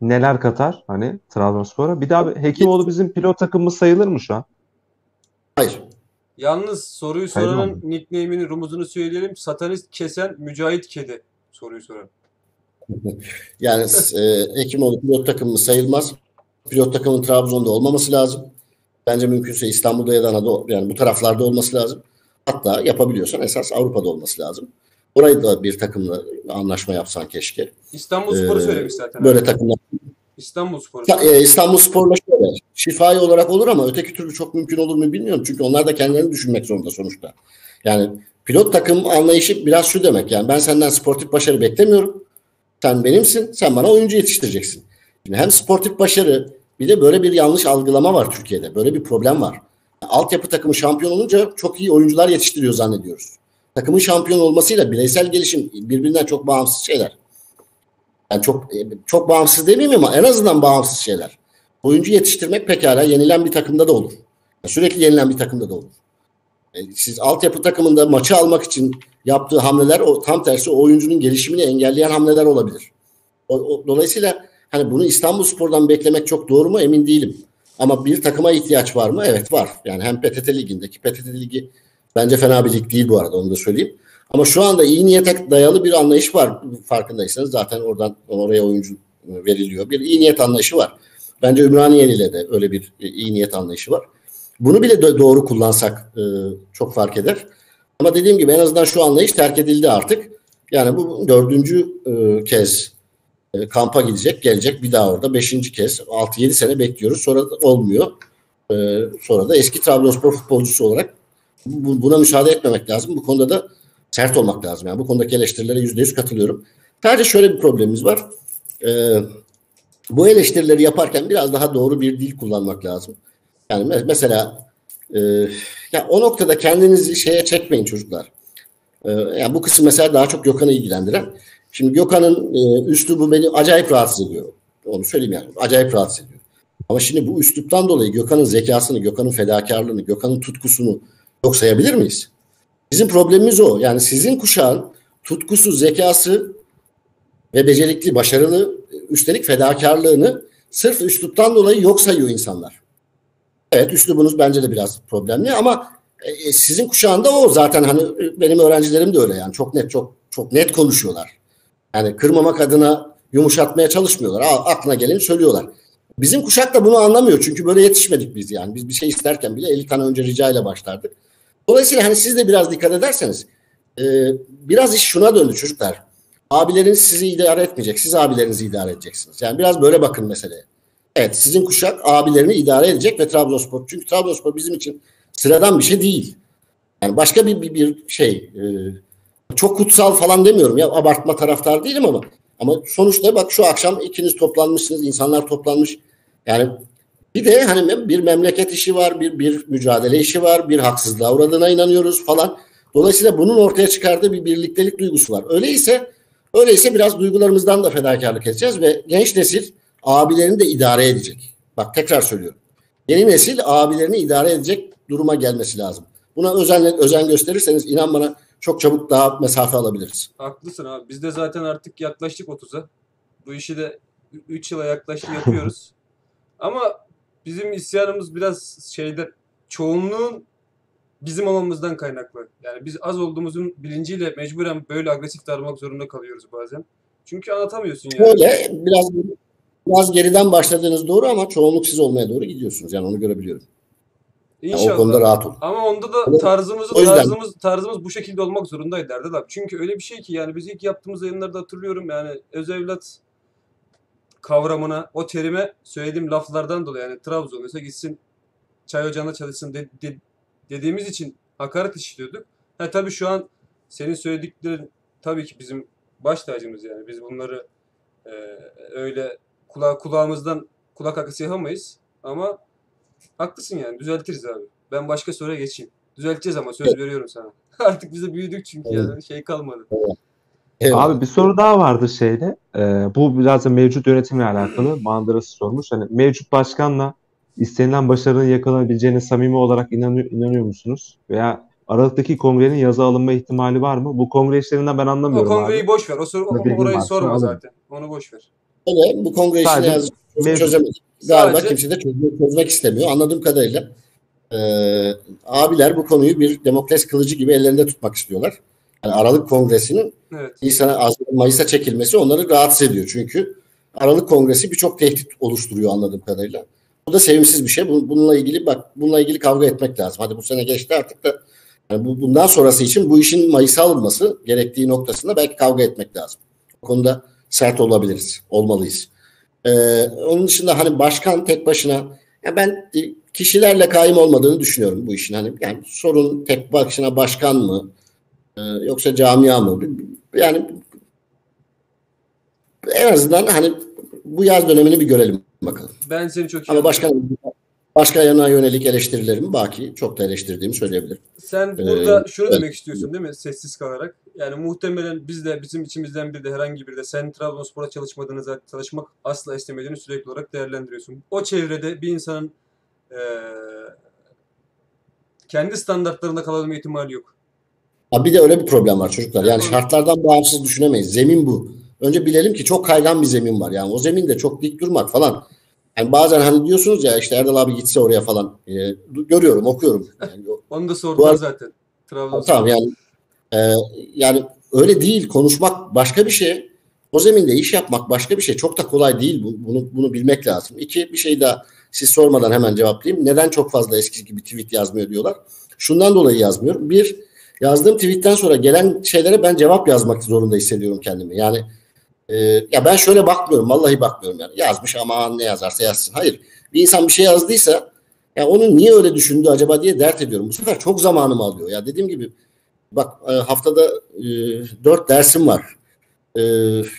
neler katar hani Trabzonspor'a? Bir daha Hekimoğlu bizim pilot takımımız sayılır mı şu an? Hayır. Yalnız soruyu Hayır soranın mı? nickname'ini, rumuzunu söyleyelim. Satanist kesen Mücahit Kedi soruyu soran. (laughs) Yani e, Hekimoğlu pilot takımı sayılmaz. Pilot takımın Trabzon'da olmaması lazım. Bence mümkünse İstanbul'da ya da Anadolu yani bu taraflarda olması lazım. Hatta yapabiliyorsan esas Avrupa'da olması lazım. Orayı da bir takımla anlaşma yapsan keşke. İstanbul Spor'u Ee, söylemiş zaten. Böyle takımlar. İstanbul Spor'u. Ta- e, İstanbul Spor'la şöyle şifai olarak olur ama öteki türlü çok mümkün olur mu bilmiyorum. Çünkü onlar da kendilerini düşünmek zorunda sonuçta. Yani pilot takım anlayışı biraz şu demek. Yani ben senden sportif başarı beklemiyorum. Sen benimsin. Sen bana oyuncu yetiştireceksin. Şimdi hem sportif başarı bir de böyle bir yanlış algılama var Türkiye'de. Böyle bir problem var. Altyapı takımı şampiyon olunca çok iyi oyuncular yetiştiriyor zannediyoruz. Takımın şampiyon olmasıyla bireysel gelişim birbirinden çok bağımsız şeyler. Yani çok e, çok bağımsız demeyeyim ama en azından bağımsız şeyler. Oyuncu yetiştirmek pekala yenilen bir takımda da olur. Sürekli yenilen bir takımda da olur. E, Siz altyapı takımında maçı almak için yaptığı hamleler o tam tersi o oyuncunun gelişimini engelleyen hamleler olabilir. O, o- dolayısıyla hani bunu İstanbul Spor'dan beklemek çok doğru mu emin değilim. Ama bir takıma ihtiyaç var mı? Evet var. Yani hem PTT Ligi'ndeki PTT Ligi bence fena bir lig değil bu arada onu da söyleyeyim. Ama şu anda iyi niyete dayalı bir anlayış var farkındaysanız zaten oradan oraya oyuncu veriliyor. Bir iyi niyet anlayışı var. Bence Ümraniyeli ile de öyle bir e, iyi niyet anlayışı var. Bunu bile do- doğru kullansak e, çok fark eder. Ama dediğim gibi en azından şu anlayış terk edildi artık. Yani bu dördüncü e, kez e, kampa gidecek, gelecek bir daha orada. Beşinci kez 6-7 sene bekliyoruz. Sonra olmuyor. E, sonra da eski Trabzonspor futbolcusu olarak bu- buna müsaade etmemek lazım. Bu konuda da sert olmak lazım. Yani bu konudaki eleştirilere yüzde yüz katılıyorum. Sadece şöyle bir problemimiz var. E, bu eleştirileri yaparken biraz daha doğru bir dil kullanmak lazım. Yani me- mesela e, ya o noktada kendinizi şeye çekmeyin çocuklar. E, yani bu kısım mesela daha çok Gökhan'ı ilgilendiren. Şimdi Gökhan'ın e, üslubu beni acayip rahatsız ediyor. Onu söyleyeyim yani. Acayip rahatsız ediyor. Ama şimdi bu üsluptan dolayı Gökhan'ın zekasını, Gökhan'ın fedakarlığını, Gökhan'ın tutkusunu yok sayabilir miyiz? Bizim problemimiz o. Yani sizin kuşağın tutkusu, zekası ve becerikli, başarılı, üstelik fedakarlığını sırf üsluptan dolayı yok sayıyor insanlar. Evet üslubunuz bence de biraz problemli ama e, sizin kuşağında o zaten hani e, benim öğrencilerim de öyle yani çok net çok çok net konuşuyorlar. Yani kırmamak adına yumuşatmaya çalışmıyorlar. A- Aklına geleni söylüyorlar. Bizim kuşak da bunu anlamıyor çünkü böyle yetişmedik biz yani. Biz bir şey isterken bile 50 tane önce rica ile başlardık. Dolayısıyla hani siz de biraz dikkat ederseniz e, biraz iş şuna döndü çocuklar. Abileriniz sizi idare etmeyecek. Siz abilerinizi idare edeceksiniz. Yani biraz böyle bakın meseleye. Evet sizin kuşak abilerini idare edecek ve Trabzonspor. Çünkü Trabzonspor bizim için sıradan bir şey değil. Yani başka bir, bir, bir şey e, çok kutsal falan demiyorum ya abartma taraftar değilim ama ama sonuçta bak şu akşam ikiniz toplanmışsınız insanlar toplanmış yani Bir de hani bir memleket işi var, bir bir mücadele işi var, bir haksızlığa uğradığına inanıyoruz falan. Dolayısıyla bunun ortaya çıkardığı bir birliktelik duygusu var. Öyleyse öyleyse biraz duygularımızdan da fedakarlık edeceğiz ve genç nesil abilerini de idare edecek. Bak tekrar söylüyorum. Yeni nesil abilerini idare edecek duruma gelmesi lazım. Buna özen, özen gösterirseniz inan bana çok çabuk daha mesafe alabiliriz. Haklısın abi. Biz de zaten artık yaklaştık 30'a. Bu işi de 3 yıla yaklaştı yapıyoruz. (laughs) Ama bizim isyanımız biraz şeyde çoğunluğun bizim olmamızdan kaynaklı. Yani biz az olduğumuzun bilinciyle mecburen böyle agresif davranmak zorunda kalıyoruz bazen. Çünkü anlatamıyorsun yani. Böyle biraz biraz geriden başladığınız doğru ama çoğunluk siz olmaya doğru gidiyorsunuz. Yani onu görebiliyorum. İnşallah. Yani o konuda rahat olun. Ama onda da tarzımız O yüzden- tarzımız tarzımız bu şekilde olmak zorundaydı Erdal abi. Çünkü öyle bir şey ki yani biz ilk yaptığımız yayınlarda hatırlıyorum yani öz evlat kavramına, o terime söylediğim laflardan dolayı yani Trabzon'da gitsin çay ocağında çalışsın de- de- dediğimiz için hakaret işliyorduk. Ha tabii şu an senin söylediklerin tabii ki bizim baş tacımız yani. Biz bunları e, öyle kula kulağımızdan kulak akısı yapamayız ama haklısın yani düzeltiriz abi. Ben başka soruya geçeyim. Düzelteceğiz ama söz veriyorum sana. (laughs) Artık bize büyüdük çünkü yani şey kalmadı. Eyvallah. Abi bir soru daha vardı şeyde. Ee, bu biraz da mevcut yönetimle alakalı. Mandırası sormuş. Hani mevcut başkanla istenilen başarının yakalanabileceğine samimi olarak inanıyor, inanıyor musunuz? Veya Aralık'taki kongrenin yazı alınma ihtimali var mı? Bu kongre işlerinden ben O anlamıyorum kongreyi abi. boş ver. O soru o- orayı var, sorma zaten. Onu boş ver. Öyle, bu kongre işini yaz- mevcut- çözemedik. Galiba Sadece- kimse de çözmek, çözmek istemiyor. Anladığım kadarıyla e, abiler bu konuyu bir demokrasi kılıcı gibi ellerinde tutmak istiyorlar. Yani Aralık Kongresi'nin Evet. Nisan'a, Az- Mayıs'a çekilmesi onları rahatsız ediyor. Çünkü Aralık Kongresi birçok tehdit oluşturuyor anladığım kadarıyla. Bu da sevimsiz bir şey. Bu- Bununla ilgili bak bununla ilgili kavga etmek lazım. Hadi bu sene geçti artık da yani bu, bundan sonrası için bu işin Mayıs'a alınması gerektiği noktasında belki kavga etmek lazım. Bu konuda sert olabiliriz, olmalıyız. Ee, onun dışında hani başkan tek başına ya ben e, kişilerle kaim olmadığını düşünüyorum bu işin. Hani yani sorun tek başına başkan mı e, yoksa camia mı? Yani en azından hani bu yaz dönemini bir görelim bakalım. Ben seni çok iyi Ama başkan başka yana yönelik eleştirilerim baki çok da eleştirdiğimi söyleyebilirim. Sen burada şunu evet. demek istiyorsun değil mi? Sessiz kalarak. Yani muhtemelen biz de bizim içimizden bir de herhangi biri de sen Trabzonspor'a çalışmadığını zaten çalışmak asla istemediğini sürekli olarak değerlendiriyorsun. O çevrede bir insanın eee, kendi standartlarında kalabilme ihtimali yok. Ha bir de öyle bir problem var çocuklar. Yani şartlardan bağımsız düşünemeyiz. Zemin bu. Önce bilelim ki çok kaygan bir zemin var. Yani o zeminde çok dik durmak falan. Yani bazen hani diyorsunuz ya işte Erdal abi gitse oraya falan. Ee, görüyorum, okuyorum. Yani, Onu da sordular Bu- zaten. Trabzonspor. tamam yani e, yani öyle değil. Konuşmak başka bir şey. O zeminde iş yapmak başka bir şey. Çok da kolay değil. Bu- Bunu bunu bilmek lazım. İki bir şey daha siz sormadan hemen cevaplayayım. Neden çok fazla eskisi gibi tweet yazmıyor diyorlar. Şundan dolayı yazmıyorum. Bir, yazdığım tweetten sonra gelen şeylere ben cevap yazmak zorunda hissediyorum kendimi. Yani e, ya ben şöyle bakmıyorum. Vallahi bakmıyorum yani. Yazmış ama ne yazarsa yazsın. Hayır. Bir insan bir şey yazdıysa ya onun niye öyle düşündü acaba diye dert ediyorum. Bu sefer çok zamanımı alıyor. Ya dediğim gibi bak e, haftada e, dört dersim var. E,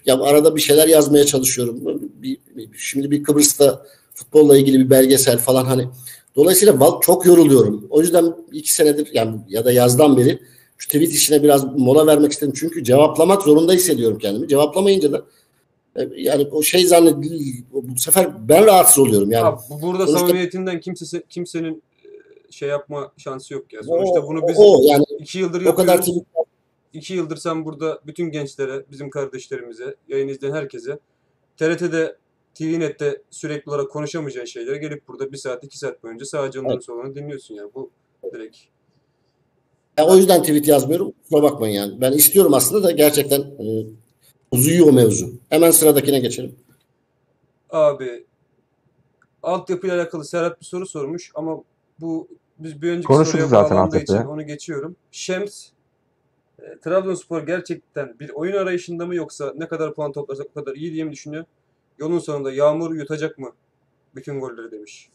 ya arada bir şeyler yazmaya çalışıyorum. Bir, bir- şimdi bir Kıbrıs'ta futbolla ilgili bir belgesel falan hani. Dolayısıyla çok yoruluyorum. O yüzden iki senedir yani ya da yazdan beri şu tweet işine biraz mola vermek istedim. Çünkü cevaplamak zorunda hissediyorum kendimi. Cevaplamayınca da e, yani o şey zannet bu sefer ben rahatsız oluyorum yani. Bu- burada Sonuçta- samimiyetinden kimse kimsenin e, şey yapma şansı yok ya. O, Sonuçta bunu biz o yani iki yıldır o kadar yapıyoruz. tweet İki yıldır sen burada bütün gençlere, bizim kardeşlerimize, yayın izleyen herkese TRT'de, TVNet'te sürekli olarak konuşamayacağın şeylere gelip burada bir saat, iki saat boyunca sadece onların sorunlarını dinliyorsun yani. Bu direkt. Ya o yüzden tweet yazmıyorum. Kusura bakmayın yani. Ben istiyorum aslında da gerçekten e, uzuyor o mevzu. Hemen sıradakine geçelim. Abi altyapıyla alakalı Serhat bir soru sormuş ama bu biz bir önceki Konuşuruz soruya zaten bağlandığı için onu geçiyorum. Şems e, Trabzonspor gerçekten bir oyun arayışında mı yoksa ne kadar puan toplasak o kadar iyi diye mi düşünüyor? Yolun sonunda Yağmur yutacak mı bütün golleri demiş.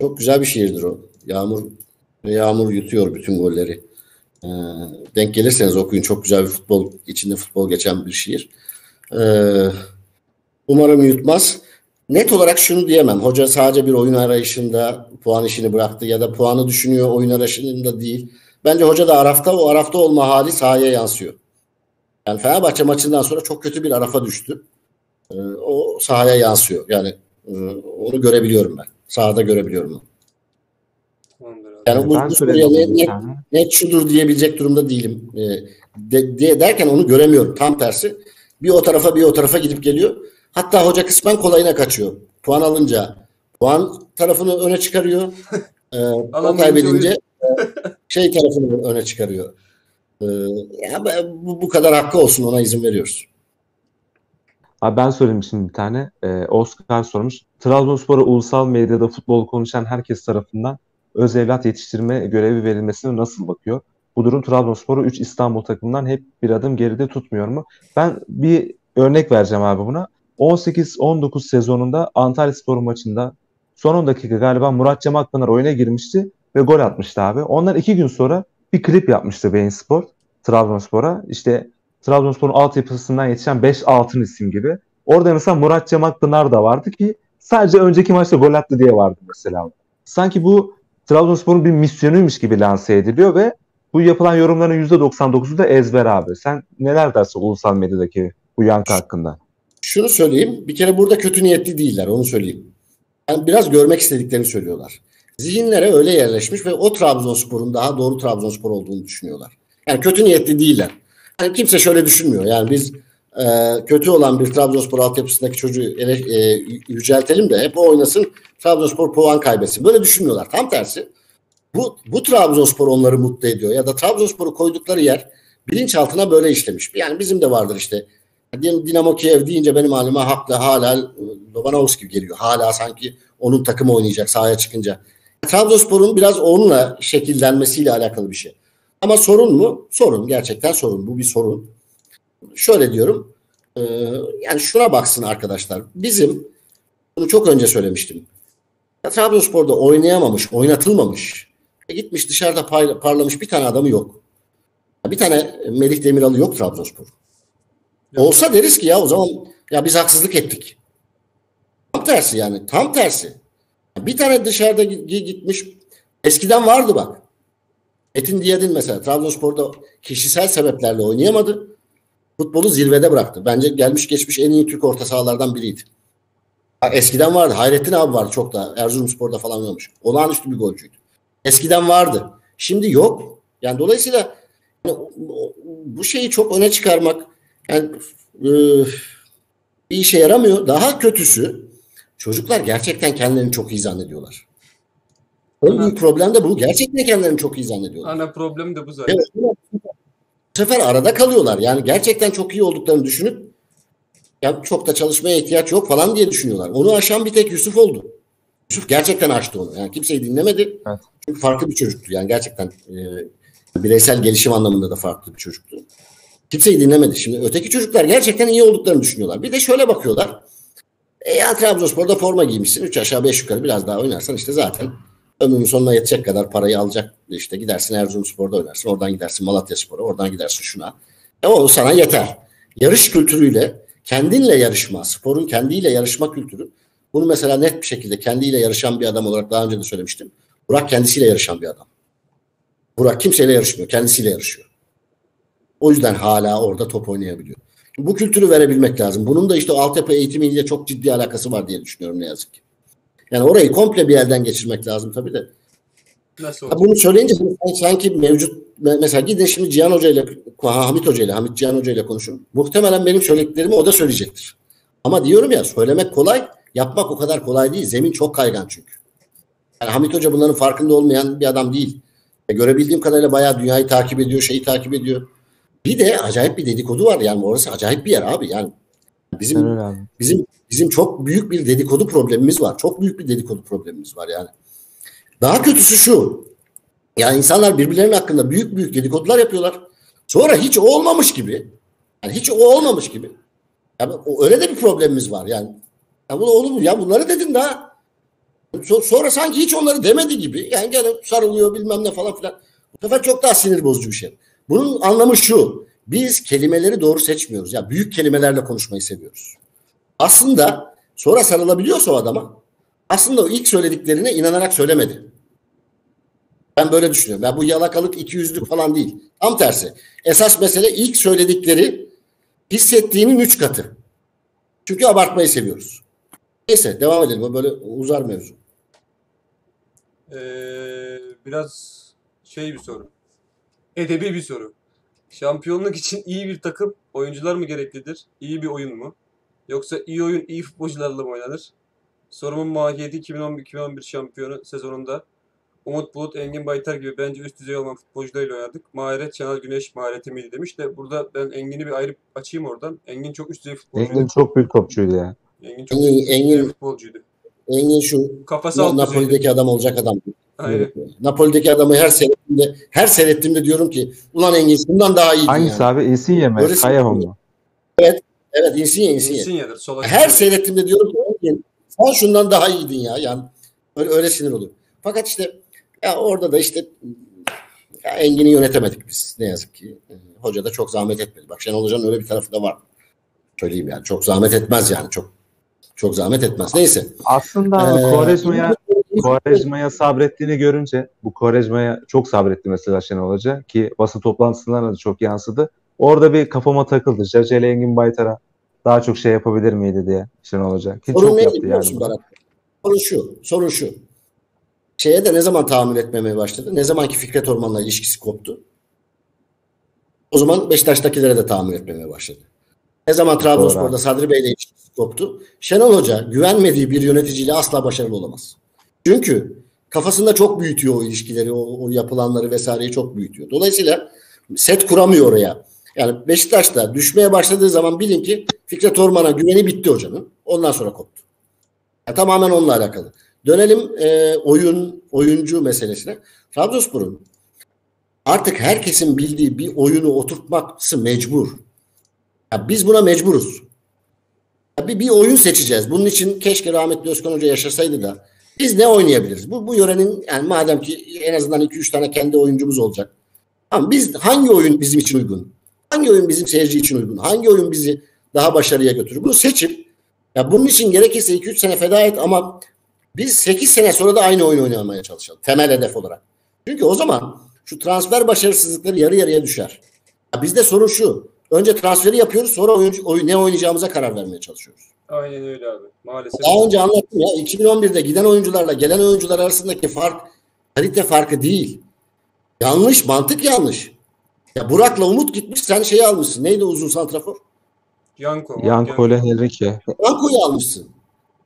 Çok güzel bir şiirdir o. Yağmur Yağmur yutuyor bütün golleri. Ee, denk gelirseniz okuyun. Çok güzel bir futbol, içinde futbol geçen bir şiir. Ee, umarım yutmaz. net olarak şunu diyemem. Hoca sadece bir oyun arayışında puan işini bıraktı ya da puanı düşünüyor oyun arayışında değil. Bence hoca da Araf'ta o Araf'ta olma hali sahaya yansıyor. Yani Fenerbahçe maçından sonra çok kötü bir Araf'a düştü. Ee, o sahaya yansıyor. Yani e, onu görebiliyorum ben. Sahada görebiliyorum. Yani bu, ben bu soruya net, tane. net şudur diyebilecek durumda değilim. Ee, de, de- derken onu göremiyorum. Tam tersi. Bir o tarafa bir o tarafa gidip geliyor. Hatta hoca kısmen kolayına kaçıyor. Puan alınca puan tarafını öne çıkarıyor. (laughs) Ee, o Alamayınca kaybedince e, şey tarafını öne çıkarıyor. Ee, ya bu, bu kadar hakkı olsun ona izin veriyoruz. Abi ben söyleyeyim şimdi bir tane. Ee, Oscar sormuş. Trabzonspor'a ulusal medyada futbol konuşan herkes tarafından öz evlat yetiştirme görevi verilmesine nasıl bakıyor? Bu durum Trabzonspor'u 3 İstanbul takımından hep bir adım geride tutmuyor mu? Ben bir örnek vereceğim abi buna. 18-19 sezonunda Antalyaspor maçında son 10 dakika galiba Murat Cem Akpınar oyuna girmişti ve gol atmıştı abi. Ondan iki gün sonra bir klip yapmıştı Bein Sport Trabzonspor'a. İşte Trabzonspor'un altyapısından yetişen 5 altın isim gibi. Orada mesela Murat Cem Akpınar da vardı ki sadece önceki maçta gol attı diye vardı mesela. Sanki bu Trabzonspor'un bir misyonuymuş gibi lanse ediliyor ve bu yapılan yorumların %99'u da ezber abi. Sen neler dersin ulusal medyadaki bu yankı hakkında? Şunu söyleyeyim. Bir kere burada kötü niyetli değiller. Onu söyleyeyim. Yani biraz görmek istediklerini söylüyorlar. Zihinlere öyle yerleşmiş ve o Trabzonspor'un daha doğru Trabzonspor olduğunu düşünüyorlar. Yani kötü niyetli değiller. Yani kimse şöyle düşünmüyor. Yani biz e, kötü olan bir Trabzonspor altyapısındaki çocuğu ele, e, yüceltelim de hep o oynasın Trabzonspor puan kaybetsin. Böyle düşünmüyorlar. Tam tersi. Bu, bu Trabzonspor onları mutlu ediyor. Ya da Trabzonspor'u koydukları yer bilinçaltına böyle işlemiş. Yani bizim de vardır işte. Din- Dinamo Kiev deyince benim halime haklı hala Lobanovski geliyor. Hala sanki onun takımı oynayacak sahaya çıkınca. Trabzonspor'un biraz onunla şekillenmesiyle alakalı bir şey. Ama sorun mu? Sorun. Gerçekten sorun. Bu bir sorun. Şöyle diyorum. e, yani şuna baksın arkadaşlar. Bizim bunu çok önce söylemiştim. Ya Trabzonspor'da oynayamamış, oynatılmamış. E gitmiş dışarıda pay- parlamış bir tane adamı yok. Bir tane Melih Demiral'ı yok Trabzonspor. Olsa deriz ki ya o zaman ya biz haksızlık ettik. Tam tersi yani tam tersi. Bir tane dışarıda gi- gi- gitmiş eskiden vardı bak. Etin Diyadin mesela Trabzonspor'da kişisel sebeplerle oynayamadı. Futbolu zirvede bıraktı. Bence gelmiş geçmiş en iyi Türk orta sahalardan biriydi. Eskiden vardı. Hayrettin abi vardı çok da. Erzurumspor'da falan oynamış. Olağanüstü bir golcüydü. Eskiden vardı. Şimdi yok. Yani dolayısıyla yani bu şeyi çok öne çıkarmak yani e, bir işe yaramıyor. Daha kötüsü çocuklar gerçekten kendilerini çok iyi zannediyorlar. En büyük problem de bu. Gerçekten kendilerini çok iyi zannediyorlar. Ana problem de bu zaten. Evet. Sefer arada kalıyorlar. Yani gerçekten çok iyi olduklarını düşünüp ya çok da çalışmaya ihtiyaç yok falan diye düşünüyorlar. Onu aşan bir tek Yusuf oldu. Yusuf gerçekten aştı onu. Yani kimseyi dinlemedi. Evet. Çünkü farklı bir çocuktu. Yani gerçekten e, bireysel gelişim anlamında da farklı bir çocuktu. Kimseyi dinlemedi. Şimdi öteki çocuklar gerçekten iyi olduklarını düşünüyorlar. Bir de şöyle bakıyorlar. E ya Trabzonspor'da forma giymişsin. 3 aşağı 5 yukarı biraz daha oynarsan işte zaten ömrünün sonuna yetecek kadar parayı alacak. İşte gidersin Erzurumspor'da oynarsın. Oradan gidersin Malatyaspor'a. Oradan gidersin şuna. E o sana yeter. Yarış kültürüyle kendinle yarışma, sporun kendiyle yarışma kültürü. Bunu mesela net bir şekilde kendiyle yarışan bir adam olarak daha önce de söylemiştim. Burak kendisiyle yarışan bir adam. Burak kimseyle yarışmıyor. Kendisiyle yarışıyor. O yüzden hala orada top oynayabiliyor. Bu kültürü verebilmek lazım. Bunun da işte altyapı eğitimiyle çok ciddi alakası var diye düşünüyorum ne yazık ki. Yani orayı komple bir elden geçirmek lazım tabii de. Nasıl bunu söyleyince sanki mevcut me- mesela gidin şimdi Cihan Hoca ile Hamit Hoca ile Hamit Cihan Hoca ile konuşun. Muhtemelen benim söylediklerimi o da söyleyecektir. Ama diyorum ya söylemek kolay, yapmak o kadar kolay değil. Zemin çok kaygan çünkü. Yani Hamit Hoca bunların farkında olmayan bir adam değil. E, görebildiğim kadarıyla bayağı dünyayı takip ediyor, şeyi takip ediyor. Bir de acayip bir dedikodu var yani orası acayip bir yer abi. Yani bizim. Bizim bizim çok büyük bir dedikodu problemimiz var. Çok büyük bir dedikodu problemimiz var yani. Daha kötüsü şu. Yani insanlar birbirlerinin hakkında büyük büyük dedikodular yapıyorlar. Sonra hiç o olmamış gibi. Yani hiç o olmamış gibi. Yani öyle de bir problemimiz var yani. Ya bu oğlum ya bunları dedin daha. So- Sonra sanki hiç onları demedi gibi. Yani gene sarılıyor bilmem ne falan filan. Bu sefer çok daha sinir bozucu bir şey. Bunun anlamı şu. Biz kelimeleri doğru seçmiyoruz. Ya büyük kelimelerle konuşmayı seviyoruz. Aslında sonra sarılabiliyorsa o adama aslında o ilk söylediklerine inanarak söylemedi. Ben böyle düşünüyorum. Ben bu yalakalık iki yüzlük falan değil. Tam tersi. Esas mesele ilk söyledikleri hissettiğinin üç katı. Çünkü abartmayı seviyoruz. Neyse devam edelim. O böyle uzar mevzu. Ee, biraz şey bir soru. Edebi bir soru. Şampiyonluk için iyi bir takım, oyuncular mı gereklidir? İyi bir oyun mu? Yoksa iyi oyun iyi futbolcularla mı oynanır? Sorumun mahiyeti 2011-2011 şampiyonu sezonunda Umut Bulut, Engin Baytar gibi bence üst düzey olan futbolcularıyla oynadık. Maharet Şenol Güneş mahareti miydi demiş de burada ben Engin'i bir ayrı açayım oradan. Engin çok üst düzey futbolcuydu. Engin çok büyük topçuydu ya. Engin çok Engin, üst düzey Engin, futbolcuydu. Engin şu Kafası alt. Napoli'deki adam olacak adam. Aynen. Napoli'deki adamı her seyrettiğimde her seyrettiğimde diyorum ki ulan Engin bundan daha iyiydi Hangisi yani. abi? Insigne mi? Kayahon mu? Evet Insigne Insigne. Insigne'dir. Sola Her seyrettiğimde diyorum ki Engin sen şundan daha iyiydin ya. Yani öyle, öyle sinir oluyor. Fakat işte ya orada da işte ya Engin'i yönetemedik biz ne yazık ki. Ee, Hoca da çok zahmet etmedi. Bak Şenol Hoca'nın öyle bir tarafı da var. Söyleyeyim yani çok zahmet etmez yani çok çok zahmet etmez. Neyse. Aslında Ee, Quaresma'ya Quaresma'ya sabrettiğini görünce bu Quaresma'ya çok sabretti mesela Şenol Hoca ki basın toplantısından da çok yansıdı. Orada bir kafama takıldı. Jacele Engin Baytar'a daha çok şey yapabilir miydi diye Şenol Hoca. Ki Sorun çok yaptı yani. Berat? Sorun şu. Sorun şu. Şeye de ne zaman tahammül etmemeye başladı? Ne zamanki Fikret Orman'la ilişkisi koptu? O zaman Beşiktaş'takilere de tahammül etmemeye başladı. Ne zaman Trabzonspor'da. Sadri Bey'le ilişkisi koptu? Şenol Hoca güvenmediği bir yöneticiyle asla başarılı olamaz. Çünkü kafasında çok büyütüyor o ilişkileri, o, o yapılanları vesaireyi çok büyütüyor. Dolayısıyla set kuramıyor oraya. Yani Beşiktaş'ta düşmeye başladığı zaman bilin ki Fikret Orman'a güveni bitti hocanın. Ondan sonra koptu. Yani tamamen onunla alakalı. Dönelim e, oyun oyuncu meselesine. Trabzonspor'un artık herkesin bildiği bir oyunu oturtması mecbur. Ya biz buna mecburuz. Ya bir, bir oyun seçeceğiz. Bunun için keşke rahmetli Özkan Hoca yaşasaydı da biz ne oynayabiliriz? Bu, bu yörenin yani madem ki en azından 2-3 tane kendi oyuncumuz olacak. Tamam, biz hangi oyun bizim için uygun? Hangi oyun bizim seyirci için uygun? Hangi oyun bizi daha başarıya götürür? Bunu seçip ya bunun için gerekirse 2-3 sene feda et ama biz 8 sene sonra da aynı oyun oynamaya çalışalım. Temel hedef olarak. Çünkü o zaman şu transfer başarısızlıkları yarı yarıya düşer. Ya bizde sorun şu. Önce transferi yapıyoruz sonra oyuncu, oyun, ne oynayacağımıza karar vermeye çalışıyoruz. Aynen öyle abi. Maalesef. Daha önce anlattım ya 2011'de giden oyuncularla gelen oyuncular arasındaki fark kalite farkı değil. Yanlış, mantık yanlış. Ya Burak'la Umut gitmiş sen şeyi almışsın. Neydi uzun santrafor? Yanko. Yanko ile Henrique. Banko'yu almışsın.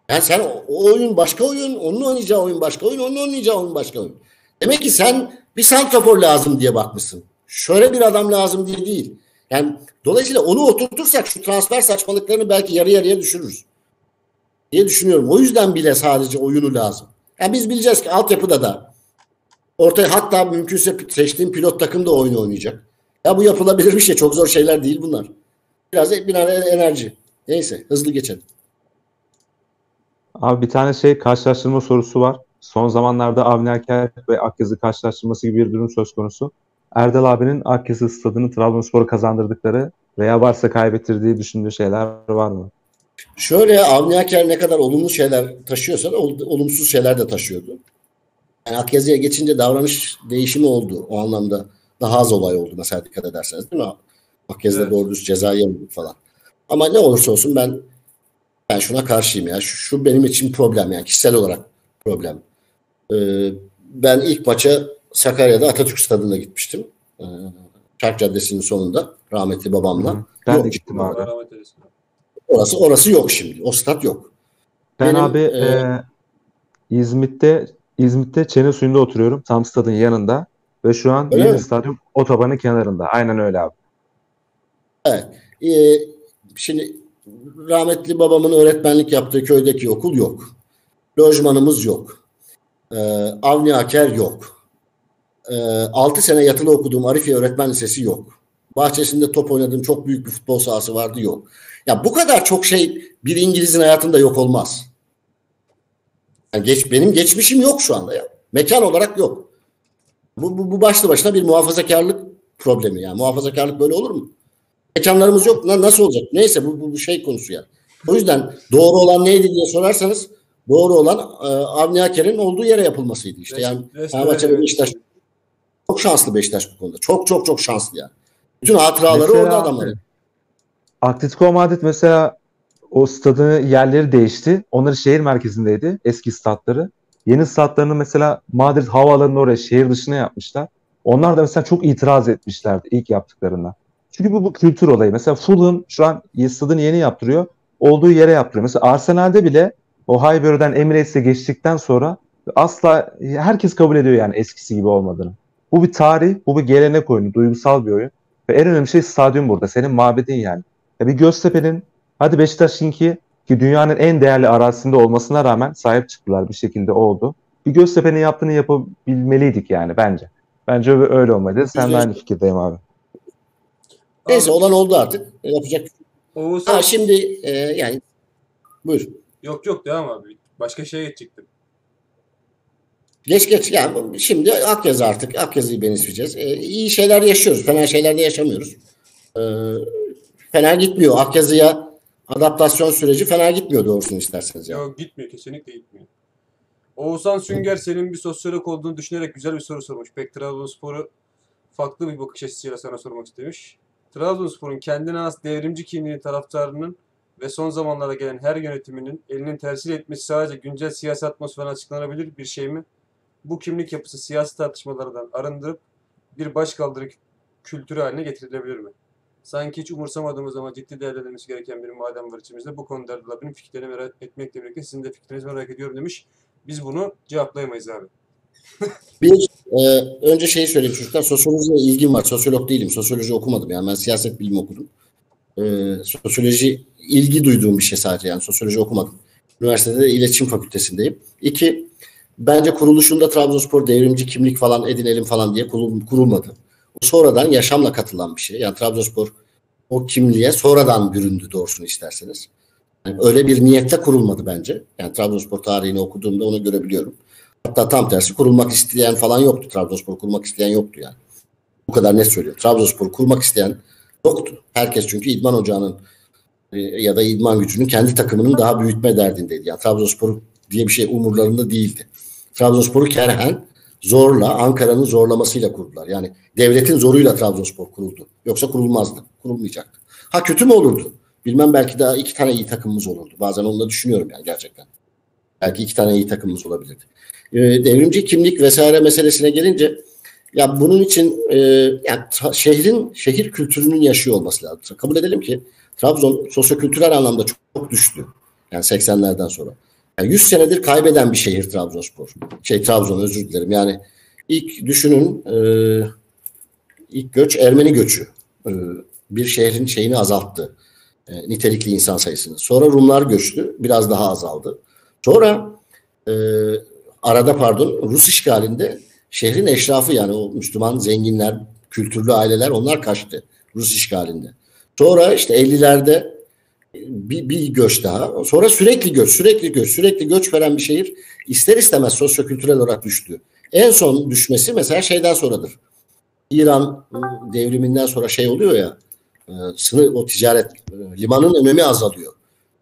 Yani sen o, o oyun başka oyun, onun oynayacağı oyun başka oyun, onun oynayacağı oyun başka oyun. Demek ki sen bir santrafor lazım diye bakmışsın. Şöyle bir adam lazım diye değil. Yani dolayısıyla onu oturtursak şu transfer saçmalıklarını belki yarı yarıya düşürürüz. Diye düşünüyorum. O yüzden bile sadece oyunu lazım. Yani biz bileceğiz ki altyapıda da ortaya hatta mümkünse seçtiğim pilot takım da oyunu oynayacak. Ya bu yapılabilir bir şey. Çok zor şeyler değil bunlar. Biraz bir enerji. Neyse hızlı geçelim. Abi bir tane şey karşılaştırma sorusu var. Son zamanlarda Avni Aker ve Akyazı karşılaştırması gibi bir durum söz konusu. Erdal abinin Akyazı stadını Trabzonspor'a kazandırdıkları veya varsa kaybettirdiği düşündüğü şeyler var mı? Şöyle Avni Aker ne kadar olumlu şeyler taşıyorsa olumsuz şeyler de taşıyordu. Yani Akyazı'ya geçince davranış değişimi oldu. O anlamda daha az olay oldu mesela dikkat ederseniz değil mi? Akyazı'da Evet. doğru düz ceza yemedik falan. Ama ne olursa olsun ben ben şuna karşıyım ya. Şu, şu benim için problem yani kişisel olarak problem. Ee, ben ilk maça Sakarya'da Atatürk Stadı'nda gitmiştim. Ee, Çark Caddesi'nin sonunda rahmetli babamla. Hı. Ben Yok de gittim abi. Orası orası yok şimdi. O stat yok. Ben Benim, abi e, e, İzmit'te İzmit'te Çene Suyu'nda oturuyorum. Tam stadın yanında. Ve şu an yeni mi? stadyum otobanın kenarında. Aynen öyle abi. Evet. Ee, şimdi rahmetli babamın öğretmenlik yaptığı köydeki okul yok. Lojmanımız yok. Ee, Avni Aker yok. Ee, 6 sene yatılı okuduğum Arifiye Öğretmen Lisesi yok. Bahçesinde top oynadığım çok büyük bir futbol sahası vardı yok. Ya bu kadar çok şey bir İngiliz'in hayatında yok olmaz. Yani geç, benim geçmişim yok şu anda ya. Mekan olarak yok. Bu, bu, bu başlı başına bir muhafazakarlık problemi yani. Muhafazakarlık böyle olur mu? Mekanlarımız yok. Na- Nasıl olacak? Neyse bu, bu, bu şey konusu ya. O yüzden doğru olan neydi diye sorarsanız doğru olan e, Avni Aker'in olduğu yere yapılmasıydı işte. Yani Fenerbahçe. Beşiktaş çok şanslı Beşiktaş bu konuda. Çok çok çok şanslı yani. Bütün hatıraları Mesela- orada adamların. Atletico Madrid mesela o stadın yerleri değişti. Onları şehir merkezindeydi. Eski statları. Yeni statlarını mesela Madrid havaalanının oraya şehir dışına yapmışlar. Onlar da mesela çok itiraz etmişlerdi ilk yaptıklarında. Çünkü bu, bu kültür olayı. Mesela Fulham şu an stadını yeni yaptırıyor. Olduğu yere yaptırıyor. Mesela Arsenal'de bile o Highbury'den Emirates'e geçtikten sonra asla herkes kabul ediyor yani eskisi gibi olmadığını. Bu bir tarih, bu bir gelenek oyunu, duygusal bir oyun. Ve en önemli şey stadyum burada. Senin mabedin yani. Ya bir Göztepe'nin hadi Beşiktaş'ınki ki dünyanın en değerli arazisinde olmasına rağmen sahip çıktılar bir şekilde oldu. Bir Göztepe'nin yaptığını yapabilmeliydik yani bence. Bence öyle olmalıydı. Sen de aynı fikirdeyim abi. Neyse olan oldu artık. Yapacak. Oğuzhan... Ha şimdi e, yani buyur. Yok yok devam abi. Başka şeye geçecektim. Geç geç yani şimdi Akyazı artık Akyazı'yı benimseyeceğiz. E, iyi şeyler yaşıyoruz. Fena şeyler de yaşamıyoruz. E, fena gitmiyor. Akyazı'ya adaptasyon süreci fena gitmiyor doğrusunu isterseniz. Yani. Yok gitmiyor kesinlikle gitmiyor. Oğuzhan Sünger senin bir sosyolog olduğunu düşünerek güzel bir soru sormuş. Pek Trabzonspor'u farklı bir bakış açısıyla sana sormak istemiş. Trabzonspor'un kendine has devrimci kimliği taraftarının ve son zamanlarda gelen her yönetiminin elinin tersil etmesi sadece güncel siyasi atmosferine açıklanabilir bir şey mi? Bu kimlik yapısı siyasi tartışmalardan arındırıp bir başkaldırı kültürü haline getirilebilir mi? Sanki hiç umursamadığımız ama ciddi değerlendirilmesi gereken bir madem var içimizde. Bu konuda Erdal fikirlerini merak etmekle birlikte sizin de fikrinizi merak ediyorum demiş. Biz bunu cevaplayamayız abi. (laughs) Bir, e, önce şeyi söyleyeyim çocuklar. Sosyolojiye ilgim var. Sosyolog değilim. Sosyoloji okumadım. Yani ben siyaset bilimi okudum. E, sosyoloji ilgi duyduğum bir şey sadece. Yani sosyoloji okumadım. Üniversitede de iletişim fakültesindeyim. İki, bence kuruluşunda Trabzonspor devrimci kimlik falan edinelim falan diye kurul- kurulmadı. O sonradan yaşamla katılan bir şey. Yani Trabzonspor o kimliğe sonradan büründü doğrusunu isterseniz. Yani öyle bir niyette kurulmadı bence. Yani Trabzonspor tarihini okuduğumda onu görebiliyorum. Hatta tam tersi kurulmak isteyen falan yoktu. Trabzonspor kurmak isteyen yoktu yani. Bu kadar net söylüyorum. Trabzonspor kurmak isteyen yoktu. Herkes çünkü idman ocağının e, ya da idman gücünün kendi takımının daha büyütme derdindeydi. Yani Trabzonspor diye bir şey umurlarında değildi. Trabzonspor'u kerhen zorla Ankara'nın zorlamasıyla kurdular. Yani devletin zoruyla Trabzonspor kuruldu. Yoksa kurulmazdı. Kurulmayacaktı. Ha kötü mü olurdu? Bilmem belki daha iki tane iyi takımımız olurdu. Bazen onu da düşünüyorum yani gerçekten. Belki iki tane iyi takımımız olabilirdi. Ee, devrimci kimlik vesaire meselesine gelince ya bunun için e, yani şehrin şehir kültürünün yaşıyor olması lazım. Kabul edelim ki Trabzon sosyokültürel anlamda çok, çok düştü. Yani 80'lerden sonra. Yani 100 senedir kaybeden bir şehir Trabzonspor. Şey Trabzon özür dilerim. Yani ilk düşünün e, ilk göç Ermeni göçü. E, bir şehrin şeyini azalttı. E, nitelikli insan sayısını. Sonra Rumlar göçtü. Biraz daha azaldı. Sonra e, arada pardon Rus işgalinde şehrin eşrafı yani o Müslüman zenginler, kültürlü aileler onlar kaçtı Rus işgalinde. Sonra işte 50'lerde bir, bir göç daha. Sonra sürekli göç, sürekli göç, sürekli göç veren bir şehir ister istemez sosyokültürel olarak düştü. En son düşmesi mesela şeyden sonradır. İran devriminden sonra şey oluyor ya e, sınır o ticaret e, limanın önemi azalıyor.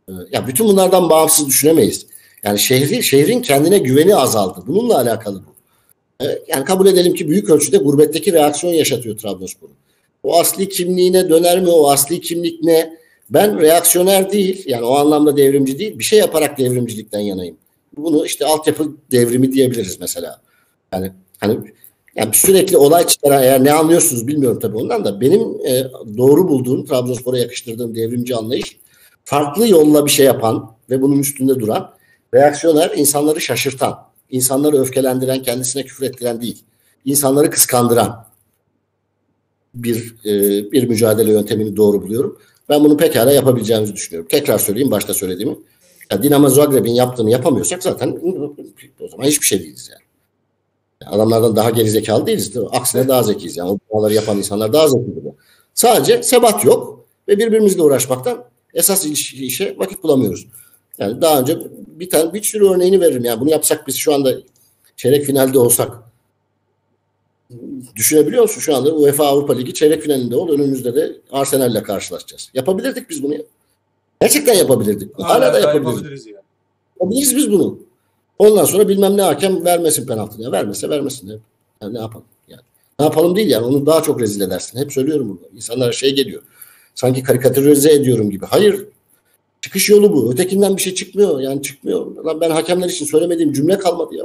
E, ya bütün bunlardan bağımsız düşünemeyiz. Yani şehri şehrin kendine güveni azaldı. Bununla alakalı bu. Yani kabul edelim ki büyük ölçüde gurbetteki reaksiyon yaşatıyor Trabzonspor'u. O asli kimliğine döner mi? O asli kimlik ne? Ben reaksiyoner değil, yani o anlamda devrimci değil, bir şey yaparak devrimcilikten yanayım. Bunu işte altyapı devrimi diyebiliriz mesela. Yani hani yani sürekli olay çıkaran eğer ne anlıyorsunuz bilmiyorum tabii ondan da benim e, doğru bulduğum Trabzonspor'a yakıştırdığım devrimci anlayış farklı yolla bir şey yapan ve bunun üstünde duran reaksiyoner insanları şaşırtan, insanları öfkelendiren, kendisine küfür ettiren değil. insanları kıskandıran bir e, bir mücadele yöntemini doğru buluyorum. Ben bunu pekala yapabileceğimizi düşünüyorum. Tekrar söyleyeyim başta söylediğimi. Ya Dinamo Zagreb'in yaptığını yapamıyorsak zaten o zaman hiçbir şey değiliz yani. Adamlardan daha gerizekalı değiliz. Aksine daha zekiyiz. Yani o bunları yapan insanlar daha zekidir. Sadece sebat yok ve birbirimizle uğraşmaktan esas işe vakit bulamıyoruz. Yani daha önce bir tane bir sürü örneğini veririm. Yani bunu yapsak biz şu anda çeyrek finalde olsak düşünebiliyor musun şu anda UEFA Avrupa Ligi çeyrek finalinde ol. Önümüzde de Arsenal'le karşılaşacağız. Yapabilirdik biz bunu ya. Gerçekten yapabilirdik. Hala, Hala da yapabiliriz. yapabiliriz yani. Yapabiliriz biz bunu. Ondan sonra bilmem ne hakem vermesin penaltını. Ya vermese vermesin. Ya. Yani ne yapalım? Yani. Ne yapalım değil yani. Onu daha çok rezil edersin. Hep söylüyorum bunu. İnsanlara şey geliyor. Sanki karikatürize ediyorum gibi. Hayır. Çıkış yolu bu. Ötekinden bir şey çıkmıyor. Yani çıkmıyor. Lan ben hakemler için söylemediğim cümle kalmadı ya.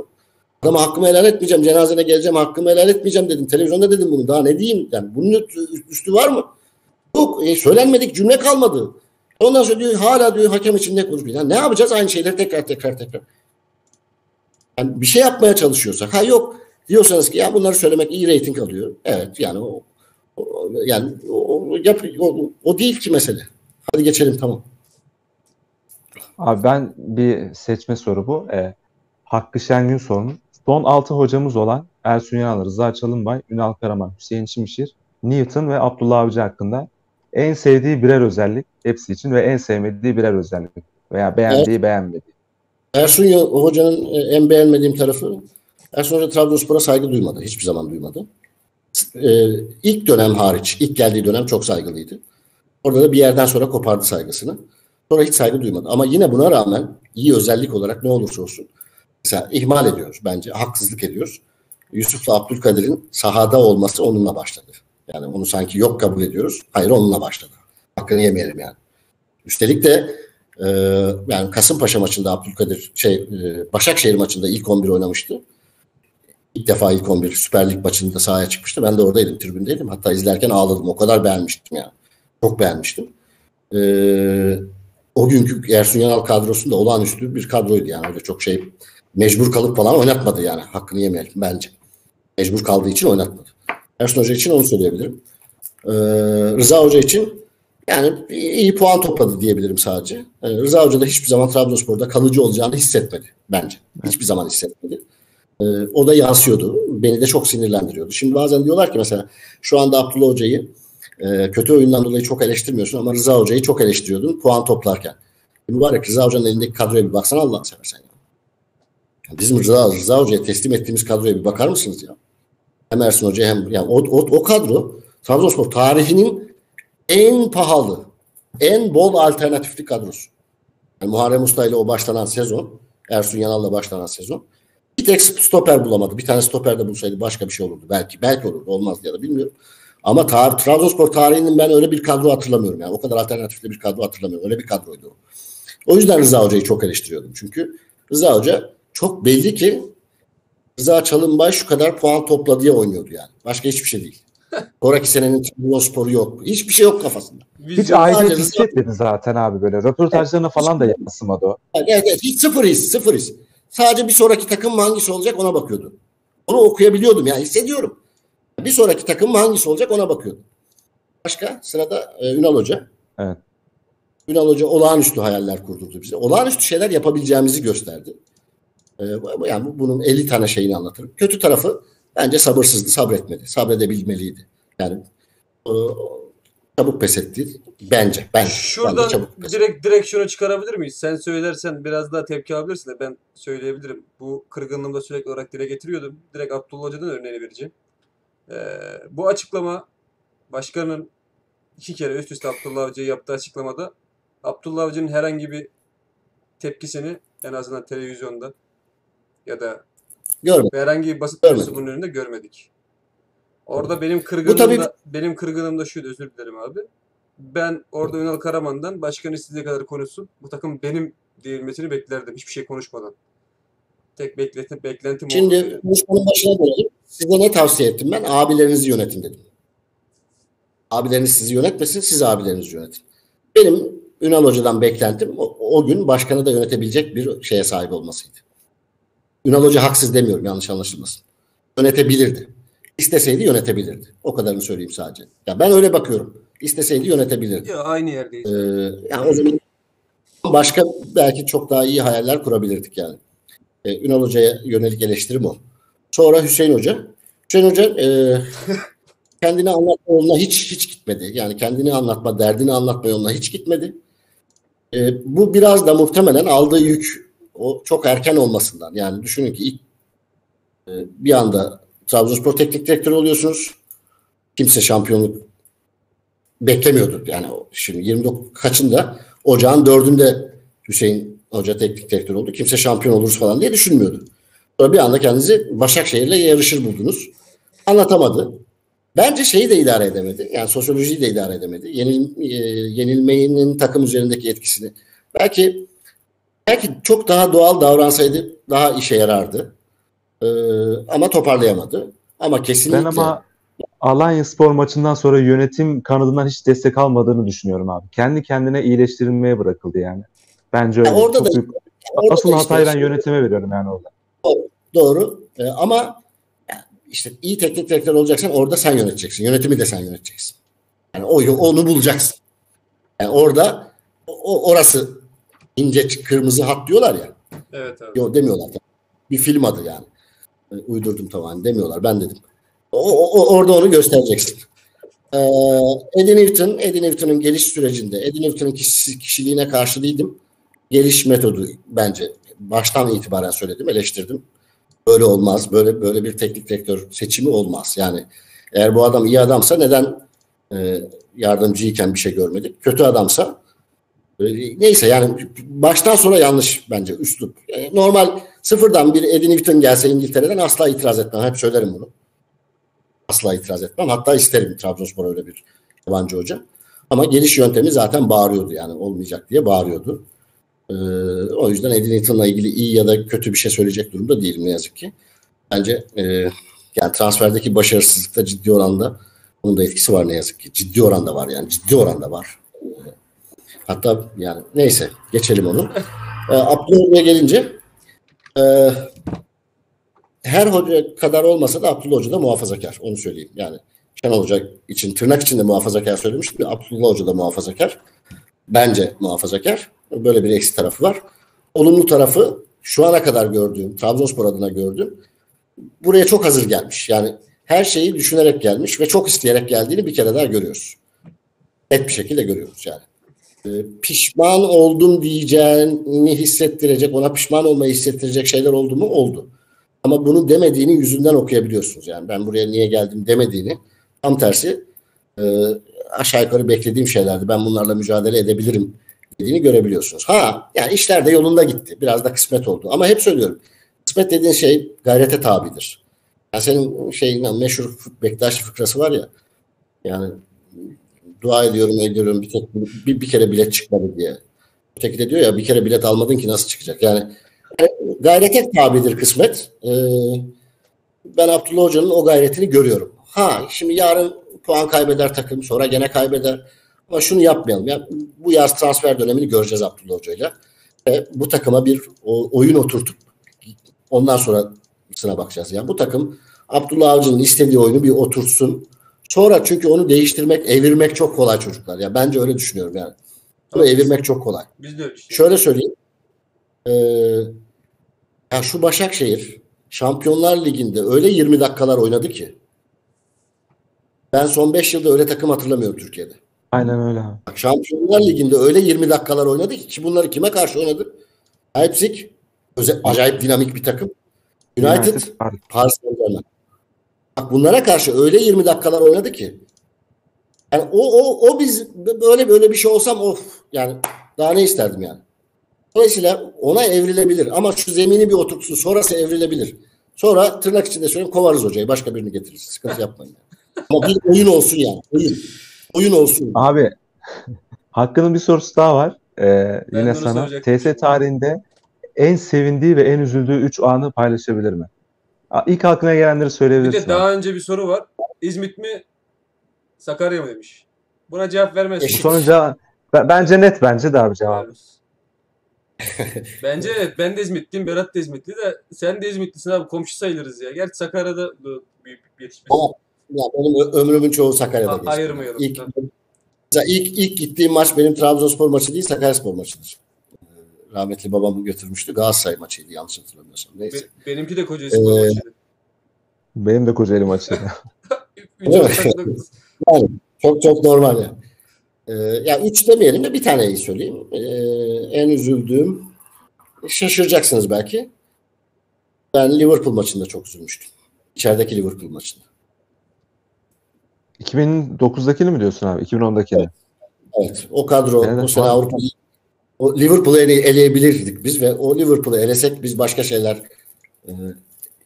Adama hakkımı helal etmeyeceğim. Cenazene geleceğim. Hakkımı helal etmeyeceğim dedim. Televizyonda dedim bunu. Daha ne diyeyim? Yani bunun üstü var mı? Yok. E, söylenmedik cümle kalmadı. Ondan sonra diyor hala diyor hakem için ne konuşuyor. Yani ne yapacağız aynı şeyleri tekrar tekrar tekrar. Yani bir şey yapmaya çalışıyorsak. Ha yok diyorsanız ki ya bunları söylemek iyi reyting alıyor. Evet yani o, o yani o, yap, o, o değil ki mesele. Hadi geçelim tamam. Abi ben bir seçme soru bu. E, Hakkı Şengün sorunun. Son 6 hocamız olan Ersun Yanal, Rıza Çalınbay, Ünal Karaman, Hüseyin Çimişir, Newton ve Abdullah Avcı hakkında en sevdiği birer özellik hepsi için ve en sevmediği birer özellik veya beğendiği beğenmediği. Ersun Hoca'nın e, en beğenmediğim tarafı Ersun Hoca Trabzonspor'a saygı duymadı. Hiçbir zaman duymadı. Ee, ilk dönem hariç, ilk geldiği dönem çok saygılıydı. Orada da bir yerden sonra kopardı saygısını. Sonra hiç saygı duymadı. Ama yine buna rağmen iyi özellik olarak ne olursa olsun mesela ihmal ediyoruz bence. Haksızlık ediyoruz. Yusuf'la Abdülkadir'in sahada olması onunla başladı. Yani onu sanki yok kabul ediyoruz. Hayır onunla başladı. Hakkını yemeyelim yani. Üstelik de e, yani Kasımpaşa maçında Abdülkadir şey e, Başakşehir maçında ilk 11 oynamıştı. İlk defa ilk 11 Süper Lig maçında sahaya çıkmıştı. Ben de oradaydım, tribündeydim. Hatta izlerken ağladım. O kadar beğenmiştim ya. Çok beğenmiştim. E, o günkü Ersun Yanal kadrosunda olağanüstü bir kadroydu yani. Öyle çok şey mecbur kalıp falan oynatmadı yani. Hakkını yemeyelim bence. Mecbur kaldığı için oynatmadı. Ersun Hoca için onu söyleyebilirim. Ee, Rıza Hoca için yani iyi puan topladı diyebilirim sadece. Ee, Rıza Hoca da hiçbir zaman Trabzonspor'da kalıcı olacağını hissetmedi bence. Hiçbir zaman hissetmedi. Ee, o da yansıyordu. Beni de çok sinirlendiriyordu. Şimdi bazen diyorlar ki mesela şu anda Abdullah Hoca'yı e, kötü oyundan dolayı çok eleştirmiyorsun ama Rıza Hoca'yı çok eleştiriyordun puan toplarken. E, mübarek Rıza Hoca'nın elindeki kadroya bir baksana Allah'ını seversen. Bizim Rıza, Rıza Hoca'ya teslim ettiğimiz kadroya bir bakar mısınız ya? Hem Ersun Hoca hem yani o, o, o kadro Trabzonspor tarihinin en pahalı, en bol alternatifli kadrosu. Yani Muharrem Usta ile o başlanan sezon, Ersun Yanal'la başlanan sezon. Bir tek stoper bulamadı. Bir tane stoper de bulsaydı başka bir şey olurdu. Belki belki olurdu. Olmaz ya da bilmiyorum. Ama tar Trabzonspor tarihinin ben öyle bir kadro hatırlamıyorum. Yani o kadar alternatifli bir kadro hatırlamıyorum. Öyle bir kadroydu o. O yüzden Rıza Hoca'yı çok eleştiriyordum. Çünkü Rıza Hoca çok belli ki Rıza Çalınbay şu kadar puan topladı diye oynuyordu yani. Başka hiçbir şey değil. (laughs) Sonraki senenin Trabzonspor'u yok. Hiçbir şey yok kafasında. Hiç aidiyet hissetmedi zaten abi böyle. Röportajlarına falan da yansımadı o. Evet, evet, hiç sıfır his, sıfır his. Sadece bir sonraki takım hangisi olacak ona bakıyordu. Onu okuyabiliyordum yani hissediyorum. Bir sonraki takım hangisi olacak ona bakıyordum. Başka sırada e, Ünal Hoca. Evet. Ünal Hoca olağanüstü hayaller kurdurdu bize. Olağanüstü şeyler yapabileceğimizi gösterdi. E, yani bu- bunun 50 tane şeyini anlatırım. Kötü tarafı bence sabırsızdı, sabretmedi. Sabredebilmeliydi. Yani e, çabuk pes etti. Bence. Ben, Şuradan çabuk pes direkt direksiyonu çıkarabilir miyiz? Sen söylersen biraz daha tepki alabilirsin de ben söyleyebilirim. Bu kırgınlığımda sürekli olarak dile getiriyordum. Direkt Abdullah Hoca'dan örneğini vereceğim. Ee, bu açıklama başkanın iki kere üst üste Abdullah Hoca'ya yaptığı açıklamada Abdullah Hoca'nın herhangi bir tepkisini en azından televizyonda ya da Görmedim. herhangi bir basın Görmedim. mensubunun önünde görmedik. Orada benim kırgınlığım tabii- da, benim kırgınlığım da şuydu özür dilerim abi. Ben orada Ünal Karaman'dan başkan istediği kadar konuşsun. Bu takım benim diyebilmesini beklerdim. Hiçbir şey konuşmadan. Tek beklentim, beklentim oldu. Şimdi konuşmanın başına dönelim. Size ne tavsiye ettim ben? Abilerinizi yönetin dedim. Abileriniz sizi yönetmesin, siz abilerinizi yönetin. Benim Ünal Hoca'dan beklentim o, o gün başkanı da yönetebilecek bir şeye sahip olmasıydı. Ünal Hoca haksız demiyorum yanlış anlaşılmasın. Yönetebilirdi. İsteseydi yönetebilirdi. O kadarını söyleyeyim sadece. Ya ben öyle bakıyorum. İsteseydi yönetebilirdi. Ya aynı yerdeyiz. Ee, yani o zaman başka belki çok daha iyi hayaller kurabilirdik yani. Ee, Ünal Hoca'ya yönelik eleştirim o. Sonra Hüseyin Hoca. Hüseyin Hoca e, (laughs) kendini anlatma yoluna hiç hiç gitmedi. Yani kendini anlatma, derdini anlatma yoluna hiç gitmedi. E, bu biraz da muhtemelen aldığı yük o çok erken olmasından. Yani düşünün ki ilk e, bir anda Trabzonspor teknik direktörü oluyorsunuz. Kimse şampiyonluk beklemiyordu. Yani şimdi 29 kaçında ocağın dördünde Hüseyin Hoca teknik direktör oldu. Kimse şampiyon oluruz falan diye düşünmüyordu. Sonra bir anda kendinizi Başakşehir'le yarışır buldunuz. Anlatamadı. Bence şeyi de idare edemedi. Yani sosyolojiyi de idare edemedi. Yenil, e, yenilmenin takım üzerindeki etkisini. Belki belki çok daha doğal davransaydı daha işe yarardı. Ee, ama toparlayamadı. Ama kesinlikle Ben ama Alanya Spor maçından sonra yönetim kanadından hiç destek almadığını düşünüyorum abi. Kendi kendine iyileştirilmeye bırakıldı yani. Bence öyle. Ya orada Çok da- büyük- orada Asıl da hatayı ben işte- yönetime veriyorum yani orada. Doğru. Ee, ama işte iyi teknik direktör olacaksan orada sen yöneteceksin. Yönetimi de sen yöneteceksin. Yani o onu bulacaksın. Yani orada o, orası ince kırmızı hat diyorlar ya. Evet abi. Yok demiyorlar. Bir film adı yani. Uydurdum tamamen demiyorlar. Ben dedim. O, o- orada onu göstereceksin. Ee, Eddie Newton, Eddie Newton'un geliş sürecinde Eddie Newton'un kişi- kişiliğine karşı değildim. Geliş metodu bence baştan itibaren söyledim, eleştirdim. Böyle olmaz. Böyle böyle bir teknik direktör seçimi olmaz. Yani eğer bu adam iyi adamsa neden e, yardımcıyken bir şey görmedik? Kötü adamsa neyse yani baştan sonra yanlış bence üslup. E, normal sıfırdan bir Eddie Newton gelse İngiltere'den asla itiraz etmem. Hep söylerim bunu. Asla itiraz etmem. Hatta isterim Trabzonspor öyle bir yabancı hoca. Ama geliş yöntemi zaten bağırıyordu yani olmayacak diye bağırıyordu. Ee, o yüzden Eddie Newton'la ilgili iyi ya da kötü bir şey söyleyecek durumda değilim ne yazık ki. Bence e, yani transferdeki başarısızlıkta ciddi oranda onun da etkisi var ne yazık ki. Ciddi oranda var yani ciddi oranda var. Hatta yani neyse geçelim onu. Ee, Abdullah gelince e, her hoca kadar olmasa da Abdullah Hoca da muhafazakar. Onu söyleyeyim. Yani Şenol Hoca için tırnak içinde muhafazakar söylemiştim. Abdullah Hoca da muhafazakar. Bence muhafazakar. Böyle bir eksi tarafı var. Olumlu tarafı şu ana kadar gördüğüm, Trabzonspor adına gördüğüm buraya çok hazır gelmiş. Yani her şeyi düşünerek gelmiş ve çok isteyerek geldiğini bir kere daha görüyoruz. Net bir şekilde görüyoruz yani. Ee, pişman oldum diyeceğini hissettirecek, ona pişman olmayı hissettirecek şeyler oldu mu? Oldu. Ama bunu demediğini yüzünden okuyabiliyorsunuz. Yani ben buraya niye geldim demediğini. Tam tersi e, aşağı yukarı beklediğim şeylerdi. Ben bunlarla mücadele edebilirim dediğini görebiliyorsunuz. Ha yani işler de yolunda gitti. Biraz da kısmet oldu. Ama hep söylüyorum. Kısmet dediğin şey gayrete tabidir. Yani senin şeyin meşhur Bektaş fıkrası var ya. Yani dua ediyorum ediyorum bir, tek, bir, bir kere bilet çıkmadı diye. Öteki de diyor ya bir kere bilet almadın ki nasıl çıkacak? Yani gayrete tabidir kısmet. Ee, ben Abdullah Hoca'nın o gayretini görüyorum. Ha şimdi yarın puan kaybeder takım sonra gene kaybeder. Ama şunu yapmayalım. Ya, bu yaz transfer dönemini göreceğiz Abdullah Hoca'yla. Ve bu takıma bir oyun oturtup ondan sonra sıra bakacağız. Yani bu takım Abdullah Avcı'nın istediği oyunu bir otursun. Sonra çünkü onu değiştirmek, evirmek çok kolay çocuklar. Ya bence öyle düşünüyorum yani. Bunu evirmek çok kolay. Biz de öyle düşünüyoruz. Şöyle söyleyeyim. Ee, ya şu Başakşehir Şampiyonlar Ligi'nde öyle 20 dakikalar oynadı ki ben son 5 yılda öyle takım hatırlamıyorum Türkiye'de. Aynen öyle abi. Bak, Şampiyonlar Ligi'nde öyle 20 dakikalar oynadı ki, ki bunları kime karşı oynadı? Leipzig özel, acayip dinamik bir takım. United, United. Paris Saint-Germain. Bak bunlara karşı öyle 20 dakikalar oynadı ki. Yani o o o biz böyle böyle bir şey olsam of yani daha ne isterdim yani. Dolayısıyla ona evrilebilir ama şu zemini bir oturtsun sonrası evrilebilir. Sonra tırnak içinde söyleyeyim kovarız hocayı başka birini getiririz. Sıkıntı yapmayın. Ama bir oyun olsun yani. Oyun. Oyun olsun. Abi (laughs) Hakkı'nın bir sorusu daha var. Ee, Ben yine sana. TS tarihinde en sevindiği ve en üzüldüğü 3 anı paylaşabilir mi? Aa, İlk aklına gelenleri Bir söyleyebilirsin. de abi. daha önce bir soru var. İzmit mi Sakarya mı demiş. Buna cevap vermez. Bu sonuca ben- bence net bence de abi cevap. (laughs) Bence evet. Ben de İzmitliyim. Berat da İzmitli de sen de İzmitlisin abi. Komşu sayılırız ya. Gerçi Sakarya'da bu büyük bir yetişmesi. Ama ya benim ömrümün çoğu Sakarya'da Ha, geçti. ayırmayalım. İlk, ilk, ilk gittiğim maç benim Trabzonspor maçı değil Sakaryaspor maçıdır. Ee, Rahmetli babam götürmüştü. Galatasaray maçıydı yanlış hatırlamıyorsam. Neyse. Be- benimki de Kocaeli Ee, maçıydı. Benim de Kocaeli maçı. Üçe Evet. ortak dokuz. (laughs) Yani çok çok normal yani. Ee, ya üç demeyelim de bir taneyi söyleyeyim. Ee, en üzüldüğüm şaşıracaksınız belki. Ben Liverpool maçında çok üzülmüştüm. İçerideki Liverpool maçında. 2009'dakini mi diyorsun abi? 2010'dakini. Evet. O kadro Evet, o sene. Avrupa O Liverpool'u ele, eleyebilirdik biz ve o Liverpool'u elesek biz başka şeyler e,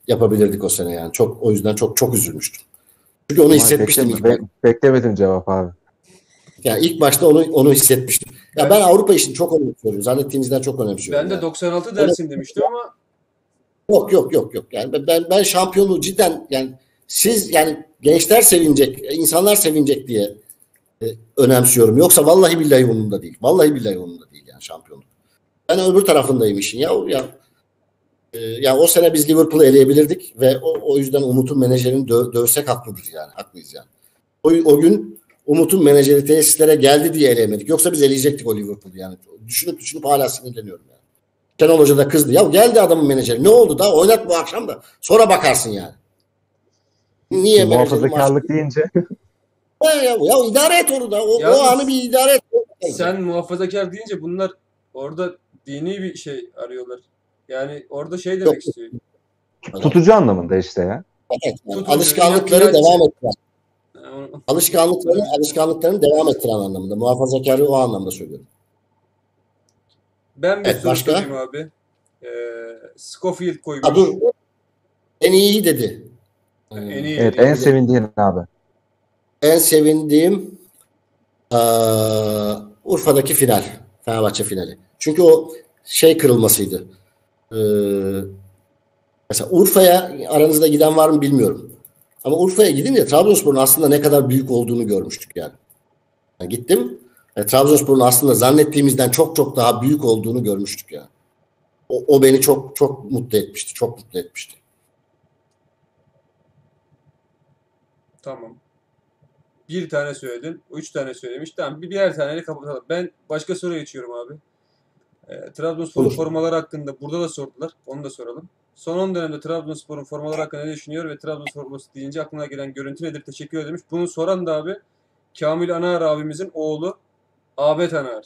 yapabilirdik o sene yani. Çok o yüzden çok çok üzülmüştüm. Çünkü onu Vay, hissetmiştim ilk bekleme- be- beklemedim cevap abi. Yani ilk başta onu onu hissetmiştim. Ya ben Avrupa işini çok önemsiyorum. Zannettiğinizden çok önemsiyorum. Ben de yani. 96 dersin demiştim ama Yok yok yok yok. Yani ben- ben ben şampiyonluğu cidden yani siz yani gençler sevinecek, insanlar sevinecek diye e, önemsiyorum. Yoksa vallahi billahi umurumda değil. Vallahi billahi umurumda değil yani şampiyonluk. Ben öbür tarafındayım işin. Ya ya e, ya o sene biz Liverpool'u eleyebilirdik ve o, o yüzden Umut'un menajerini dö- dövsek haklıdır yani. Haklıyız yani. O, o gün Umut'un menajeri tesislere geldi diye eleyemedik. Yoksa biz eleyecektik o Liverpool'u yani. Düşünüp düşünüp hala sinirleniyorum yani. Şenol Hoca da kızdı. Ya geldi adamın menajeri. Ne oldu da oynat bu akşam da. Sonra bakarsın yani. Niye Muhafazakarlık deyince (laughs) Ya, ya, idare et onu da. O, o anı bir idare et. sen muhafazakar deyince bunlar orada dini bir şey arıyorlar. Yani orada şey demek Yok. istiyor. tutucu anlamında işte ya. Evet, yani Tutucu, alışkanlıkları inat- devam ettiren. Yani Alışkanlıkları, alışkanlıklarını devam ettiren anlamında. Muhafazakarı o anlamda söylüyorum. Ben bir Evet, soru başka? sorayım abi. Ee, Scofield koymuş. Dur. En iyi dedi. En iyi. Evet en sevindiğin abi. En sevindiğim eee, Urfa'daki final. Fenerbahçe finali. Çünkü o şey kırılmasıydı. Eee, mesela Urfa'ya aranızda giden var mı bilmiyorum. Ama Urfa'ya gidince Trabzonspor'un aslında ne kadar büyük olduğunu görmüştük yani. Yani gittim. e, Trabzonspor'un aslında zannettiğimizden çok çok daha büyük olduğunu görmüştük yani. O, o beni çok çok mutlu etmişti. Çok mutlu etmişti. Tamam. Bir tane söyledin. Üç tane söylemiş. Tamam bir birer taneyle kapatalım. Ben başka soruya geçiyorum abi. Ee, Trabzonspor'un formaları hakkında burada da sordular. Onu da soralım. Son 10 dönemde Trabzonspor'un formaları hakkında ne düşünüyor ve Trabzonspor forması deyince aklına gelen görüntü nedir? Teşekkür ederim demiş. Bunu soran da abi Kamil Anar abimizin oğlu Ahmet Anar.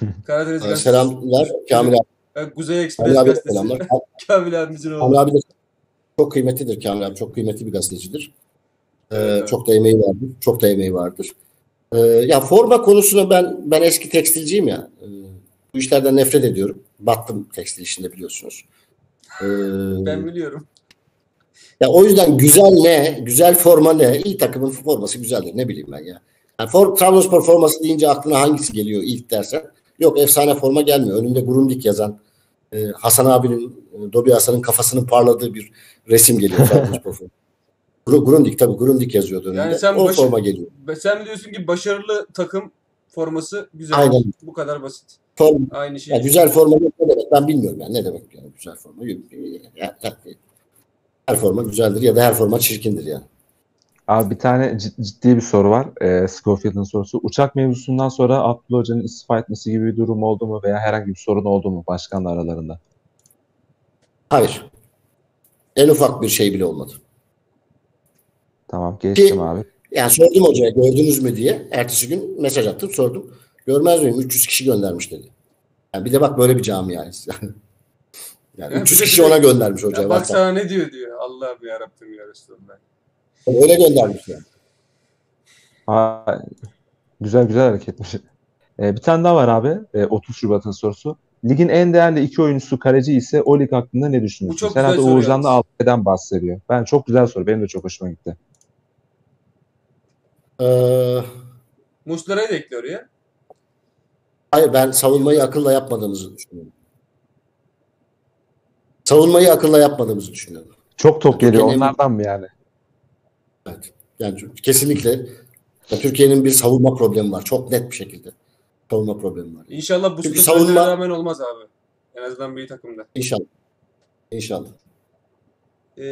(laughs) Karadeniz Ee, Gazetesi. Selamlar Kamil abi. Ee, Kuzey Kamil Ekspres abi Gazetesi. (laughs) Kamil abimizin oğlu. Kamil abi de çok kıymetlidir Kamil abi. Çok kıymetli bir gazetecidir. Ee, Evet. Çok da emeği vardır. Çok da emeği vardır. Ee, ya forma konusuna ben ben eski tekstilciyim ya. Ee, bu işlerden nefret ediyorum. Battım tekstil işinde biliyorsunuz. Ee, Ben biliyorum. ya o yüzden güzel ne? Güzel forma ne? İyi takımın forması güzeldir. Ne bileyim ben ya. Yani for, Trabzonspor forması deyince aklına hangisi geliyor ilk dersen? Yok efsane forma gelmiyor. Önünde Grundig yazan e, Hasan abinin, e, Dobi Hasan'ın kafasının parladığı bir resim geliyor (laughs) Trabzonspor forması. Gru- Grundig tabii Grundig yazıyordu önünde. Yani sen o başı- forma geliyor. Ve Sen diyorsun ki başarılı takım forması güzel. Aynen. Bu kadar basit. Forma, Aynı şey. ya güzel forma ne demek ben bilmiyorum yani ne demek yani güzel forma. Ya- her forma güzeldir ya da her forma çirkindir yani. Abi bir tane cid- ciddi bir soru var. Ee, Schofield'ın sorusu. Uçak mevzusundan sonra Abdullah Hoca'nın istifa etmesi gibi bir durum oldu mu veya herhangi bir sorun oldu mu başkanla aralarında? Hayır. En ufak bir şey bile olmadı. Tamam geçtim Ki- abi. Yani sordum hocaya gördünüz mü diye. Ertesi gün mesaj attım sordum. Görmez miyim? 300 kişi göndermiş dedi. Yani bir de bak böyle bir camiayız. (laughs) yani Ya 300 bir de kişi direkt- ona göndermiş hocaya. Ya bak sana ne diyor diyor. Allah'ım ya Rabbim ya Resulallah. Öyle göndermiş yani. Aa, güzel güzel hareketmiş. Ee, bir tane daha var abi. Ee, 30 Şubat'ın sorusu. Ligin en değerli iki oyuncusu kaleci ise o lig hakkında ne Bu düşünüyorsunuz? çok güzel Herhalde soru Uğurcan da yalnız. Altay'dan bahsediyor. Ben çok güzel soru. Benim de çok hoşuma gitti. Ee, Muslera'yı da ekle oraya. hayır ben savunmayı akılla yapmadığımızı düşünüyorum. Savunmayı akılla yapmadığımızı düşünüyorum. Çok top geliyor. Türkiye'nin- Onlardan mı yani? Evet. Yani kesinlikle ya Türkiye'nin bir savunma problemi var. Çok net bir şekilde. Savunma problemi var. İnşallah bu Çünkü savunma- rağmen olmaz abi. En azından bir takımda. İnşallah. İnşallah. Ee,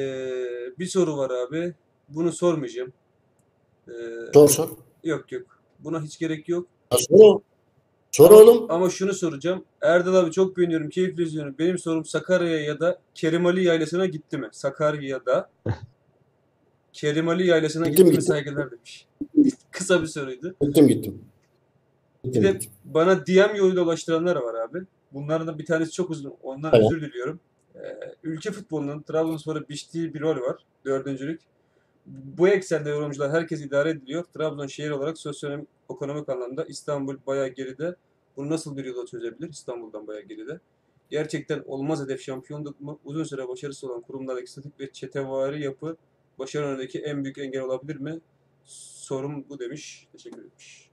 bir soru var abi. Bunu sormayacağım. Ee, Sor sor. yok yok. Buna hiç gerek yok. Ya sor. Sor oğlum. Ama şunu soracağım. Erdal abi çok beğeniyorum. Keyifli izliyorum. Benim sorum Sakarya'ya ya da Kerimali Yaylası'na gitti mi? Sakarya'da (laughs) Kerimali Yaylası'na Gittim, gitti mi gittim. saygılar demiş. Kısa bir soruydu. Gittim gittim. Bir Gittim, de gittim. bana DM yoluyla ulaştıranlar var abi. Bunların da bir tanesi çok uzun. Ondan Tamam. özür diliyorum. Ee, ülke futbolunun Trabzonspor'a biçtiği bir rol var. Dördüncülük. Bu eksende yorumcular herkes idare ediliyor. Trabzon şehir olarak sosyoekonomik anlamda İstanbul bayağı geride. Bunu nasıl bir yola çözebilir? İstanbul'dan bayağı geride. Gerçekten olmaz hedef şampiyonluk mu? Uzun süre başarısız olan kurumlardaki statik ve çetevari yapı başarı önündeki en büyük engel olabilir mi? Sorum bu demiş. Teşekkür etmiş.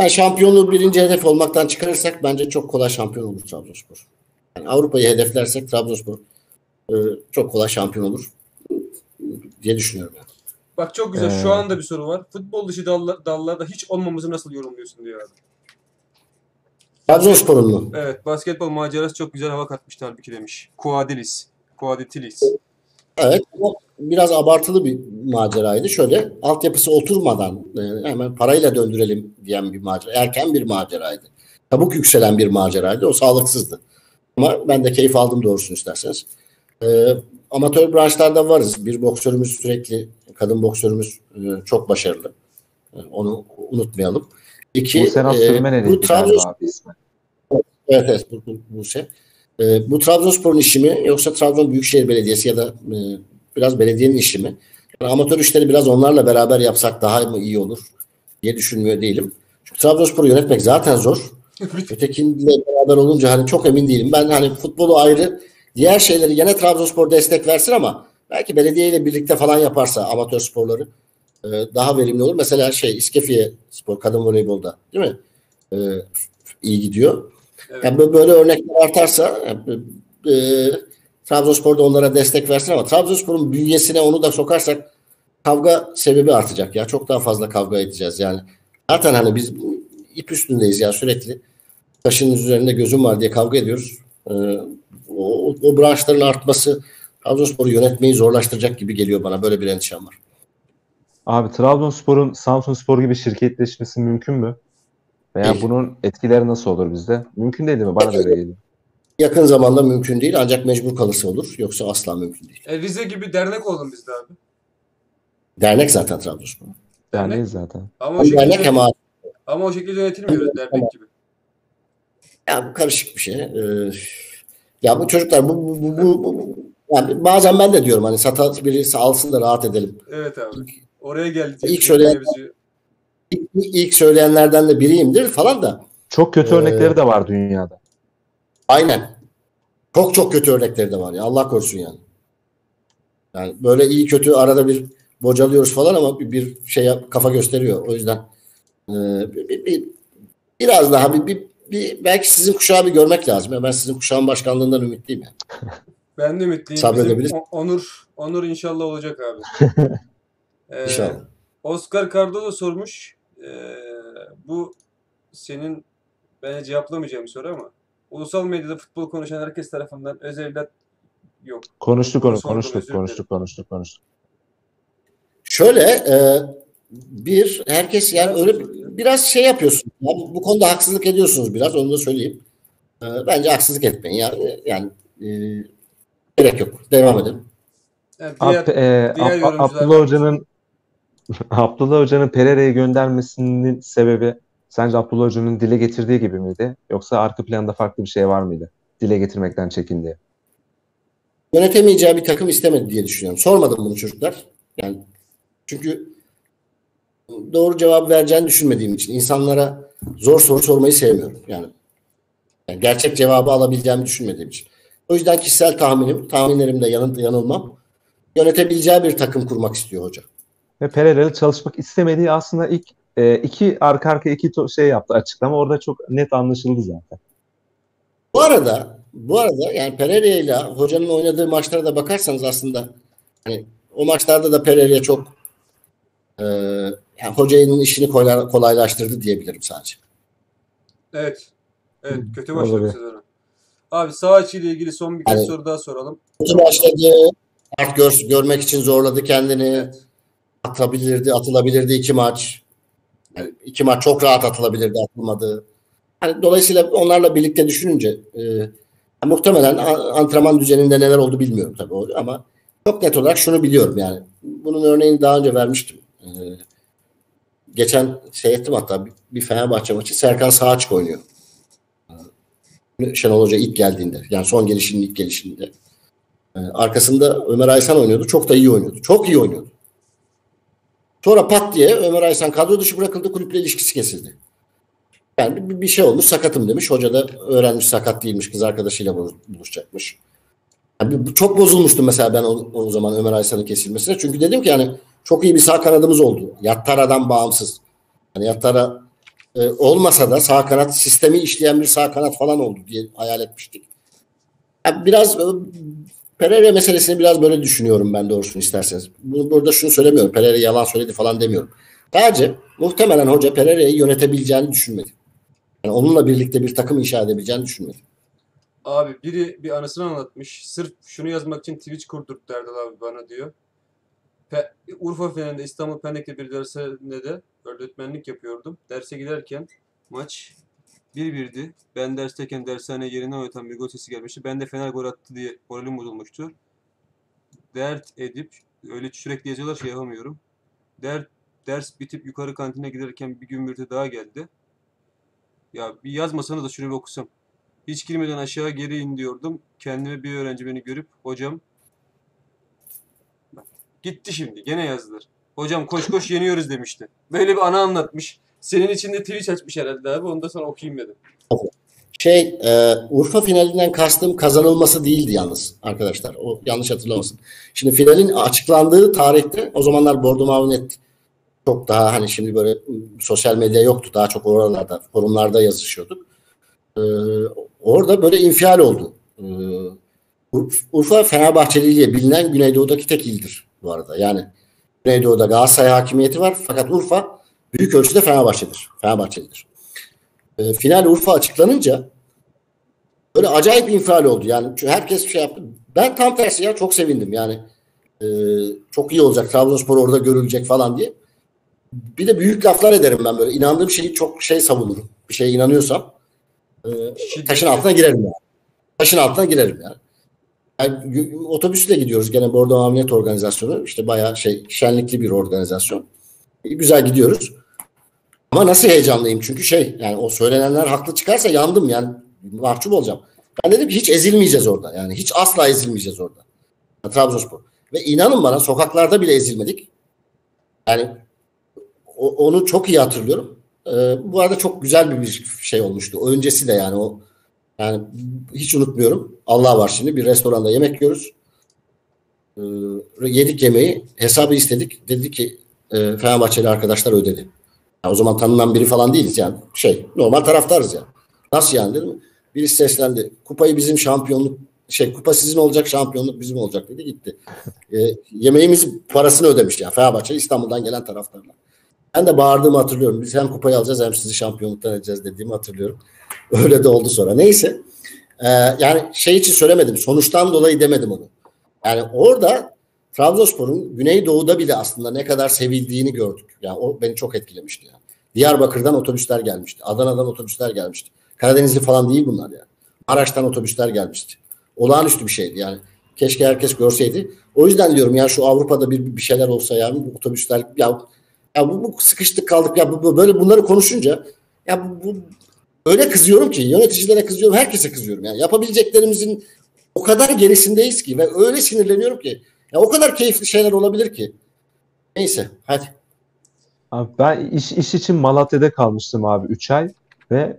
Yani şampiyonluğu birinci hedef olmaktan çıkarırsak bence çok kolay şampiyon olur Trabzonspor. Yani Avrupa'yı hedeflersek Trabzonspor e, çok kolay şampiyon olur diye düşünüyorum. Yani. Bak çok güzel. Ee, Şu anda bir soru var. Futbol dışı dallar, dallarda hiç olmamızı nasıl yorumluyorsun diyor abi. Trabzonspor'un mu? Evet. Basketbol macerası çok güzel hava katmıştı halbuki demiş. Kuadilis. Kuaditilis. Evet. ama Biraz abartılı bir maceraydı. Şöyle altyapısı oturmadan e, hemen parayla döndürelim diyen bir macera. Erken bir maceraydı. Çabuk yükselen bir maceraydı. O sağlıksızdı. Ama ben de keyif aldım doğrusunu isterseniz. E, amatör branşlarda varız. Bir boksörümüz sürekli, kadın boksörümüz e, çok başarılı. E, onu unutmayalım. İki, Bu e, Sürmeneli'ydi bu Trabzon galiba abi ismi. Evet evet bu, bu, bu şey. Bu Trabzonspor'un işi mi yoksa Trabzon Büyükşehir Belediyesi ya da e, biraz belediyenin işi mi? Yani amatör işleri biraz onlarla beraber yapsak daha mı iyi olur diye düşünmüyor değilim. Çünkü Trabzonspor'u yönetmek zaten zor. Ötekiyle beraber olunca hani çok emin değilim. Ben hani futbolu ayrı, diğer şeyleri gene Trabzonspor destek versin ama belki belediyeyle birlikte falan yaparsa amatör sporları e, daha verimli olur. Mesela şey İskefiye Spor kadın voleybolda değil mi? E, iyi gidiyor. Evet. Yani bö- böyle örnekler artarsa e, e, Trabzonspor da onlara destek versin ama Trabzonspor'un bünyesine onu da sokarsak kavga sebebi artacak ya. Çok daha fazla kavga edeceğiz yani. Zaten hani biz ip üstündeyiz ya sürekli. Taşın üzerinde gözüm var diye kavga ediyoruz. E, o, o branşların artması Trabzonspor'u yönetmeyi zorlaştıracak gibi geliyor bana. Böyle bir endişem var. Abi Trabzonspor'un Samsunspor gibi şirketleşmesi mümkün mü? Veya Değil. bunun etkileri nasıl olur bizde? Mümkün değil mi? Bana da öyle geliyor. Yakın zamanda mümkün değil ancak mecbur kalırsa olur. Yoksa asla mümkün değil. E, Rize gibi dernek oldum biz de abi. Dernek zaten Trabzonspor. Yani zaten. Ama o Dernek şekilde, ama ama o şekilde yönetilmiyoruz dernek gibi. Ya bu karışık bir şey. Ee, ya bu çocuklar bu, bu, bu, bu, bu- yani bazen ben de diyorum hani sata birisi alsın da rahat edelim. Evet abi. Oraya geldi. İlk şöyle- İlk, ilk söyleyenlerden de biriyimdir falan da. Çok kötü Ee, örnekleri de var dünyada. Aynen. Çok çok kötü örnekleri de var ya. Allah korusun yani. Yani böyle iyi kötü arada bir bocalıyoruz falan ama bir, bir şey kafa gösteriyor. O yüzden e, bir- bir- biraz daha bir, bir, bir- belki sizin kuşağı bir görmek lazım. Ya ben sizin kuşağın başkanlığından ümitliyim. Yani. (laughs) Ben de ümitliyim. Sabredebilir. Onur, Onur inşallah olacak abi. (laughs) Ee, İnşallah. Oscar Cardozo sormuş. Ee, bu senin bence cevaplamayacağım soru ama ulusal medyada futbol konuşan herkes tarafından öz evlat yok. Konuştuk onu, Sordum, konuştuk, konuştuk, konuştuk, konuştuk. Şöyle e, bir herkes yani öyle bir- biraz şey yapıyorsunuz. Ya, bu, bu konuda haksızlık ediyorsunuz biraz onu da söyleyeyim. E, bence haksızlık etmeyin. Yani, yani e, gerek yok. Devam edelim. Yani e, diğer Ab- yorumcular- Abdullah Hoca'nın (laughs) Abdullah Hoca'nın Pereira'yı göndermesinin sebebi sence Abdullah Hoca'nın dile getirdiği gibi miydi? Yoksa arka planda farklı bir şey var mıydı? Dile getirmekten çekindi. Yönetemeyeceği bir takım istemedi diye düşünüyorum. Sormadım bunu çocuklar. Yani çünkü doğru cevap vereceğini düşünmediğim için insanlara zor soru sormayı sevmiyorum. Yani, yani gerçek cevabı alabileceğimi düşünmediğim için. O yüzden kişisel tahminim, tahminlerimde yanıl, yanılmam. Yönetebileceği bir takım kurmak istiyor hoca. Ve Pereira'yla çalışmak istemediği aslında ilk e, iki arka arka iki şey yaptı açıklama. Orada çok net anlaşıldı zaten. Bu arada bu arada yani Pereira ile hocanın oynadığı maçlara da bakarsanız aslında hani o maçlarda da Pereira çok e, yani hocanın işini kolay- kolaylaştırdı diyebilirim sadece. Evet. Evet kötü başladı sezona. Abi sağ ile ilgili son birkaç Yani- soru daha soralım. Kötü başladı. Art gör, görmek için zorladı kendini. Evet. Atabilirdi, atılabilirdi iki maç. Yani iki maç çok rahat atılabilirdi, atılmadı. Hani dolayısıyla onlarla birlikte düşününce e, muhtemelen antrenman düzeninde neler oldu bilmiyorum tabii ama çok net olarak şunu biliyorum yani. Bunun örneğini daha önce vermiştim. E, geçen seyrettim hatta bir, bir Fenerbahçe maçı Serkan sağ açık oynuyor. E, Şenol Hoca ilk geldiğinde yani son gelişinin ilk gelişinde. E, arkasında Ömer Aysan oynuyordu. Çok da iyi oynuyordu. Çok iyi oynuyordu. Sonra pat diye Ömer Aysan kadro dışı bırakıldı. Kulüple ilişkisi kesildi. Yani bir şey olmuş sakatım demiş. Hoca da öğrenmiş sakat değilmiş. Kız arkadaşıyla buluşacakmış. Yani çok bozulmuştum mesela ben o, o zaman Ömer Aysan'ın kesilmesine. Çünkü dedim ki yani çok iyi bir sağ kanadımız oldu. Yattara'dan bağımsız. Yani Yattara e, olmasa da sağ kanat sistemi işleyen bir sağ kanat falan oldu diye hayal etmiştik. Yani biraz e, Pereira meselesini biraz böyle düşünüyorum ben doğrusunu isterseniz. Burada şunu söylemiyorum. Pereira yalan söyledi falan demiyorum. Sadece muhtemelen hoca Pereira'yı yönetebileceğini düşünmedi. Yani onunla birlikte bir takım inşa edebileceğini düşünmedi. Abi biri bir anısını anlatmış. Sırf şunu yazmak için Twitch kurdurt derdi abi bana diyor. Pe Urfa finalinde İstanbul Pendik'te bir dersinde de öğretmenlik yapıyordum. Derse giderken maç 1-1'di. Ben dersteyken dershane yerine oynatan bir gol sesi gelmişti. Ben de Fener gol attı diye moralim bozulmuştu. Dert edip öyle sürekli yazıyorlar şey yapamıyorum. Dert ders bitip yukarı kantine giderken bir gümbürtü daha geldi. Ya bir yazmasanız da şunu bir okusam. Hiç girmeden aşağı geri in diyordum. Kendime bir öğrenci beni görüp hocam gitti şimdi gene yazdılar. Hocam koş koş yeniyoruz demişti. Böyle bir ana anlatmış. Senin için de Twitch açmış herhalde abi. Onu da sana okuyayım dedim. Şey e, Urfa finalinden kastım kazanılması değildi yalnız arkadaşlar. O yanlış hatırlamasın. Şimdi finalin açıklandığı tarihte o zamanlar Bordo Mavinet çok daha hani şimdi böyle sosyal medya yoktu. Daha çok oralarda forumlarda yazışıyorduk. Ee, orada böyle infial oldu. Ee, Urfa Fenerbahçeli diye bilinen Güneydoğu'daki tek ildir bu arada. Yani Güneydoğu'da Galatasaray hakimiyeti var fakat Urfa büyük ölçüde Fenerbahçe'dir. Fenerbahçelidir. Ee, final Urfa açıklanınca böyle acayip infial oldu. Yani herkes şey yaptı. Ben tam tersi ya çok sevindim. Yani e, çok iyi olacak. Trabzonspor orada görülecek falan diye. Bir de büyük laflar ederim ben böyle. İnandığım şeyi çok şey savunurum. Bir şeye inanıyorsam e, taşın altına girerim yani. Taşın altına girerim yani. Yani otobüsle gidiyoruz gene Bordo Ameliyat Organizasyonu. İşte bayağı şey şenlikli bir organizasyon. Güzel gidiyoruz. Ama nasıl heyecanlıyım çünkü şey yani o söylenenler haklı çıkarsa yandım yani mahcup olacağım. Ben dedim ki hiç ezilmeyeceğiz orada. Yani hiç asla ezilmeyeceğiz orada. Trabzonspor. Ve inanın bana sokaklarda bile ezilmedik. Yani o, onu çok iyi hatırlıyorum. Ee, bu arada çok güzel bir şey olmuştu. Öncesi de yani o yani hiç unutmuyorum. Allah var şimdi bir restoranda yemek yiyoruz. Ee, yedik yemeği. Hesabı istedik. Dedi ki e, Fenerbahçeli arkadaşlar ödedi. Yani o zaman tanınan biri falan değiliz yani. Şey normal taraftarız yani. Nasıl yani dedim. Birisi seslendi. Kupayı bizim şampiyonluk şey kupa sizin olacak şampiyonluk bizim olacak dedi gitti. E, yemeğimizin parasını ödemiş yani Fenerbahçe İstanbul'dan gelen taraftarlar. Ben de bağırdığımı hatırlıyorum. Biz hem kupayı alacağız hem sizi şampiyonluktan edeceğiz dediğimi hatırlıyorum. Öyle de oldu sonra. Neyse. Ee, yani şey için söylemedim. Sonuçtan dolayı demedim onu. Yani orada Trabzonspor'un Güneydoğu'da bile aslında ne kadar sevildiğini gördük. Yani o beni çok etkilemişti. Yani. Diyarbakır'dan otobüsler gelmişti. Adana'dan otobüsler gelmişti. Karadenizli falan değil bunlar yani. Maraş'tan otobüsler gelmişti. Olağanüstü bir şeydi yani. Keşke herkes görseydi. O yüzden diyorum ya şu Avrupa'da bir, bir şeyler olsa ya bu otobüsler ya ya bu, bu sıkıştık kaldık ya bu böyle bunları konuşunca ya bu, bu öyle kızıyorum ki yöneticilere kızıyorum, herkese kızıyorum. Yani yapabileceklerimizin o kadar gerisindeyiz ki ve öyle sinirleniyorum ki ya o kadar keyifli şeyler olabilir ki. Neyse hadi. Abi ben iş, iş için Malatya'da kalmıştım abi 3 ay ve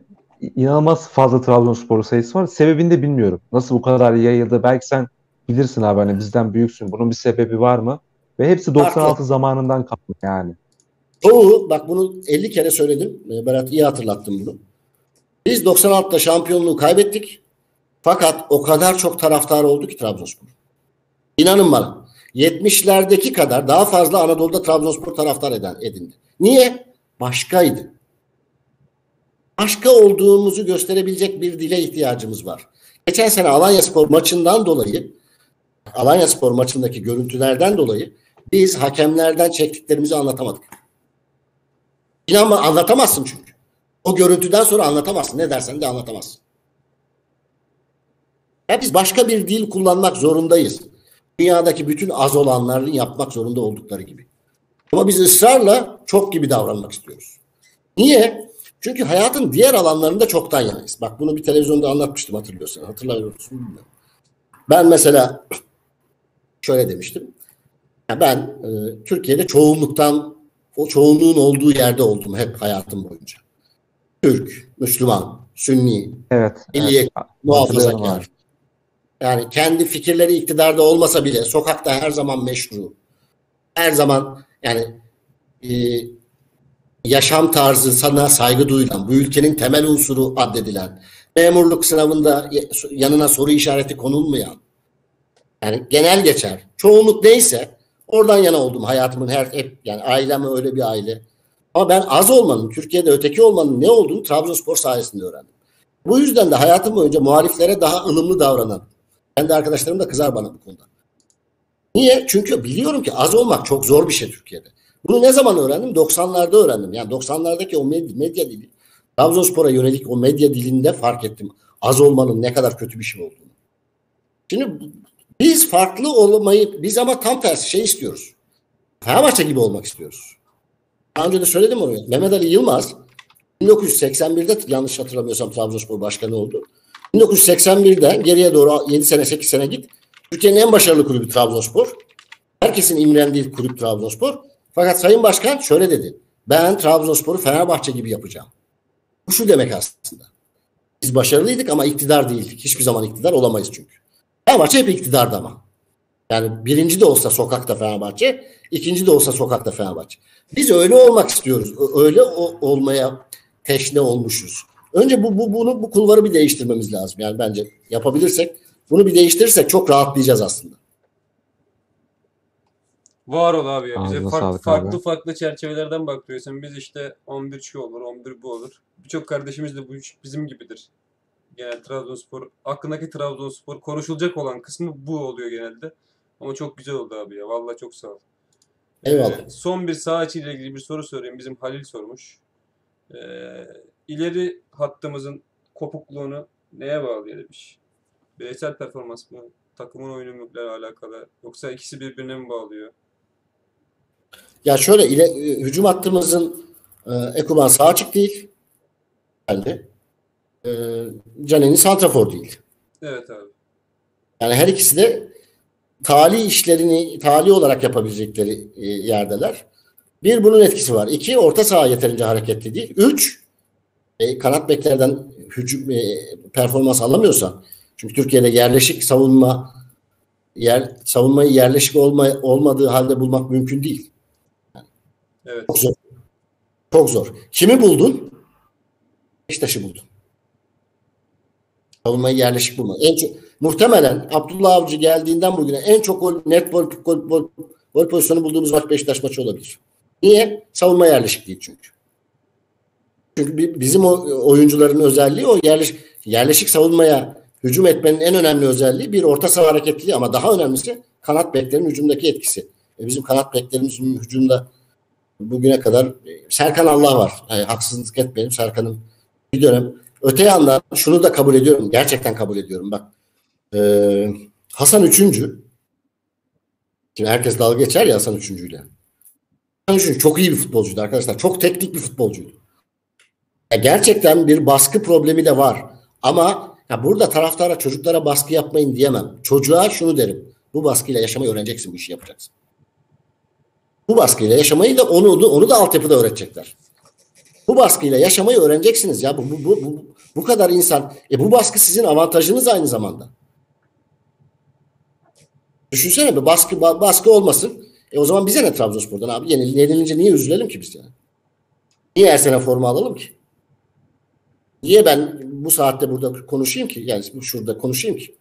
inanılmaz fazla Trabzonspor sayısı var. Sebebini de bilmiyorum. Nasıl bu kadar yayıldı? Belki sen bilirsin abi hani bizden büyüksün. Bunun bir sebebi var mı? Ve hepsi 96 Farklı. zamanından kaldı yani. Çoğu bak bunu 50 kere söyledim. Ee, Berat iyi hatırlattım bunu. Biz 96'da şampiyonluğu kaybettik. Fakat o kadar çok taraftar oldu ki Trabzonspor. İnanın bana. 70'lerdeki kadar daha fazla Anadolu'da Trabzonspor taraftar eden edindi. Niye? Başkaydı. Başka olduğumuzu gösterebilecek bir dile ihtiyacımız var. Geçen sene Alanya Spor maçından dolayı Alanya Spor maçındaki görüntülerden dolayı biz hakemlerden çektiklerimizi anlatamadık. İnanma anlatamazsın çünkü. O görüntüden sonra anlatamazsın. Ne dersen de anlatamazsın. Ya biz başka bir dil kullanmak zorundayız. Dünyadaki bütün az olanların yapmak zorunda oldukları gibi. Ama biz ısrarla çok gibi davranmak istiyoruz. Niye? Çünkü hayatın diğer alanlarında çoktan yanayız. Bak bunu bir televizyonda anlatmıştım hatırlıyorsan. Hatırlıyor musun bilmiyorum. Ben mesela (clears throat) şöyle demiştim. Ben e, Türkiye'de çoğunluktan o çoğunluğun olduğu yerde oldum hep hayatım boyunca. Türk, Müslüman, Sünni, Evet. milliyet, evet. muhafazakar. Yani kendi fikirleri iktidarda olmasa bile sokakta her zaman meşru. Her zaman yani e, yaşam tarzı sana saygı duyulan, bu ülkenin temel unsuru addedilen, memurluk sınavında yanına soru işareti konulmayan, yani genel geçer. Çoğunluk neyse oradan yana oldum hayatımın her hep yani ailem öyle bir aile. Ama ben az olmanın, Türkiye'de öteki olmanın ne olduğunu Trabzonspor sayesinde öğrendim. Bu yüzden de hayatım boyunca muhaliflere daha ılımlı davranan, kendi arkadaşlarım da kızar bana bu konuda. Niye? Çünkü biliyorum ki az olmak çok zor bir şey Türkiye'de. Bunu ne zaman öğrendim? 90'larda öğrendim. Yani 90'lardaki o medya, medya dili, Trabzonspor'a yönelik o medya dilinde fark ettim. Az olmanın ne kadar kötü bir şey olduğunu. Şimdi biz farklı olmayı, biz ama tam tersi şey istiyoruz. Fenerbahçe gibi olmak istiyoruz. Daha önce de söyledim oraya. Mehmet Ali Yılmaz 1981'de yanlış hatırlamıyorsam Trabzonspor başkanı oldu. 1981'den geriye doğru 7 sene 8 sene git. Türkiye'nin en başarılı kulübü Trabzonspor. Herkesin imrendiği kulüp Trabzonspor. Fakat Sayın Başkan şöyle dedi. Ben Trabzonspor'u Fenerbahçe gibi yapacağım. Bu şu demek aslında. Biz başarılıydık ama iktidar değildik. Hiçbir zaman iktidar olamayız çünkü. Fenerbahçe hep iktidarda ama. Yani birinci de olsa sokakta Fenerbahçe, ikinci de olsa sokakta Fenerbahçe. Biz öyle olmak istiyoruz. Öyle olmaya teşne olmuşuz. Önce bu, bu bunu bu kulvarı bir değiştirmemiz lazım. Yani bence yapabilirsek bunu bir değiştirirsek çok rahatlayacağız aslında. Var ol abi ya. Bize Ağzına farklı farklı, abi. farklı çerçevelerden bakıyorsun. Biz işte 11 şu olur, 11 bu olur. Birçok kardeşimiz de bu bizim gibidir. Genel Trabzonspor, aklındaki Trabzonspor konuşulacak olan kısmı bu oluyor genelde. Ama çok güzel oldu abi ya. Vallahi çok sağ ol. Eyvallah. Ee, son bir sağ içiyle ilgili bir soru sorayım. Bizim Halil sormuş. Ee, ileri hattımızın kopukluğunu neye bağlıyor demiş. Bireysel performans mı? Takımın oyunuyla alakalı? Yoksa ikisi birbirine mi bağlıyor? Ya şöyle ile, hücum hattımızın e, Ekuban sağ açık değil. Geldi. E, Caneni santrafor değil. Evet abi. Yani her ikisi de tali işlerini tali olarak yapabilecekleri e, yerdeler. Bir bunun etkisi var. İki orta saha yeterince hareketli değil. Üç e, kanat beklerden hücum e, performans alamıyorsa çünkü Türkiye'de yerleşik savunma yer savunmayı yerleşik olma, olmadığı halde bulmak mümkün değil. Evet. Çok zor. Çok zor. Kimi buldun? Beşiktaş'ı buldun. Savunmayı yerleşik bulma. En çok, muhtemelen Abdullah Avcı geldiğinden bugüne en çok gol, net gol, gol, gol, gol pozisyonu bulduğumuz maç Beşiktaş maçı olabilir. Niye? Savunma yerleşik çünkü. Çünkü bi- bizim o oyuncuların özelliği o yerleşik, yerleşik savunmaya hücum etmenin en önemli özelliği bir orta saha hareketliliği ama daha önemlisi kanat beklerin hücumdaki etkisi. E bizim kanat beklerimizin hücumda bugüne kadar e, Serkan Allah var. Yani haksızlık etmeyelim Serkan'ın bir dönem. Öte yandan şunu da kabul ediyorum. Gerçekten kabul ediyorum. Bak e, Hasan Üçüncü şimdi herkes dalga geçer ya Hasan Üçüncü'yle. Hasan Üçüncü çok iyi bir futbolcuydu arkadaşlar. Çok teknik bir futbolcuydu. Ya gerçekten bir baskı problemi de var. Ama ya burada taraftara çocuklara baskı yapmayın diyemem. Çocuğa şunu derim. Bu baskıyla yaşamayı öğreneceksin bu işi yapacaksın. Bu baskıyla yaşamayı da onu onu da altyapıda öğretecekler. Bu baskıyla yaşamayı öğreneceksiniz ya. Bu, bu, bu, bu, bu kadar insan. E bu baskı sizin avantajınız aynı zamanda. Düşünsene bir baskı ba- baskı olmasın. E o zaman bize ne Trabzonspor'dan abi? Yenil, yenilince niye üzülelim ki biz yani? Niye her sene forma alalım ki? Niye ben bu saatte burada konuşayım ki? Yani şurada konuşayım ki?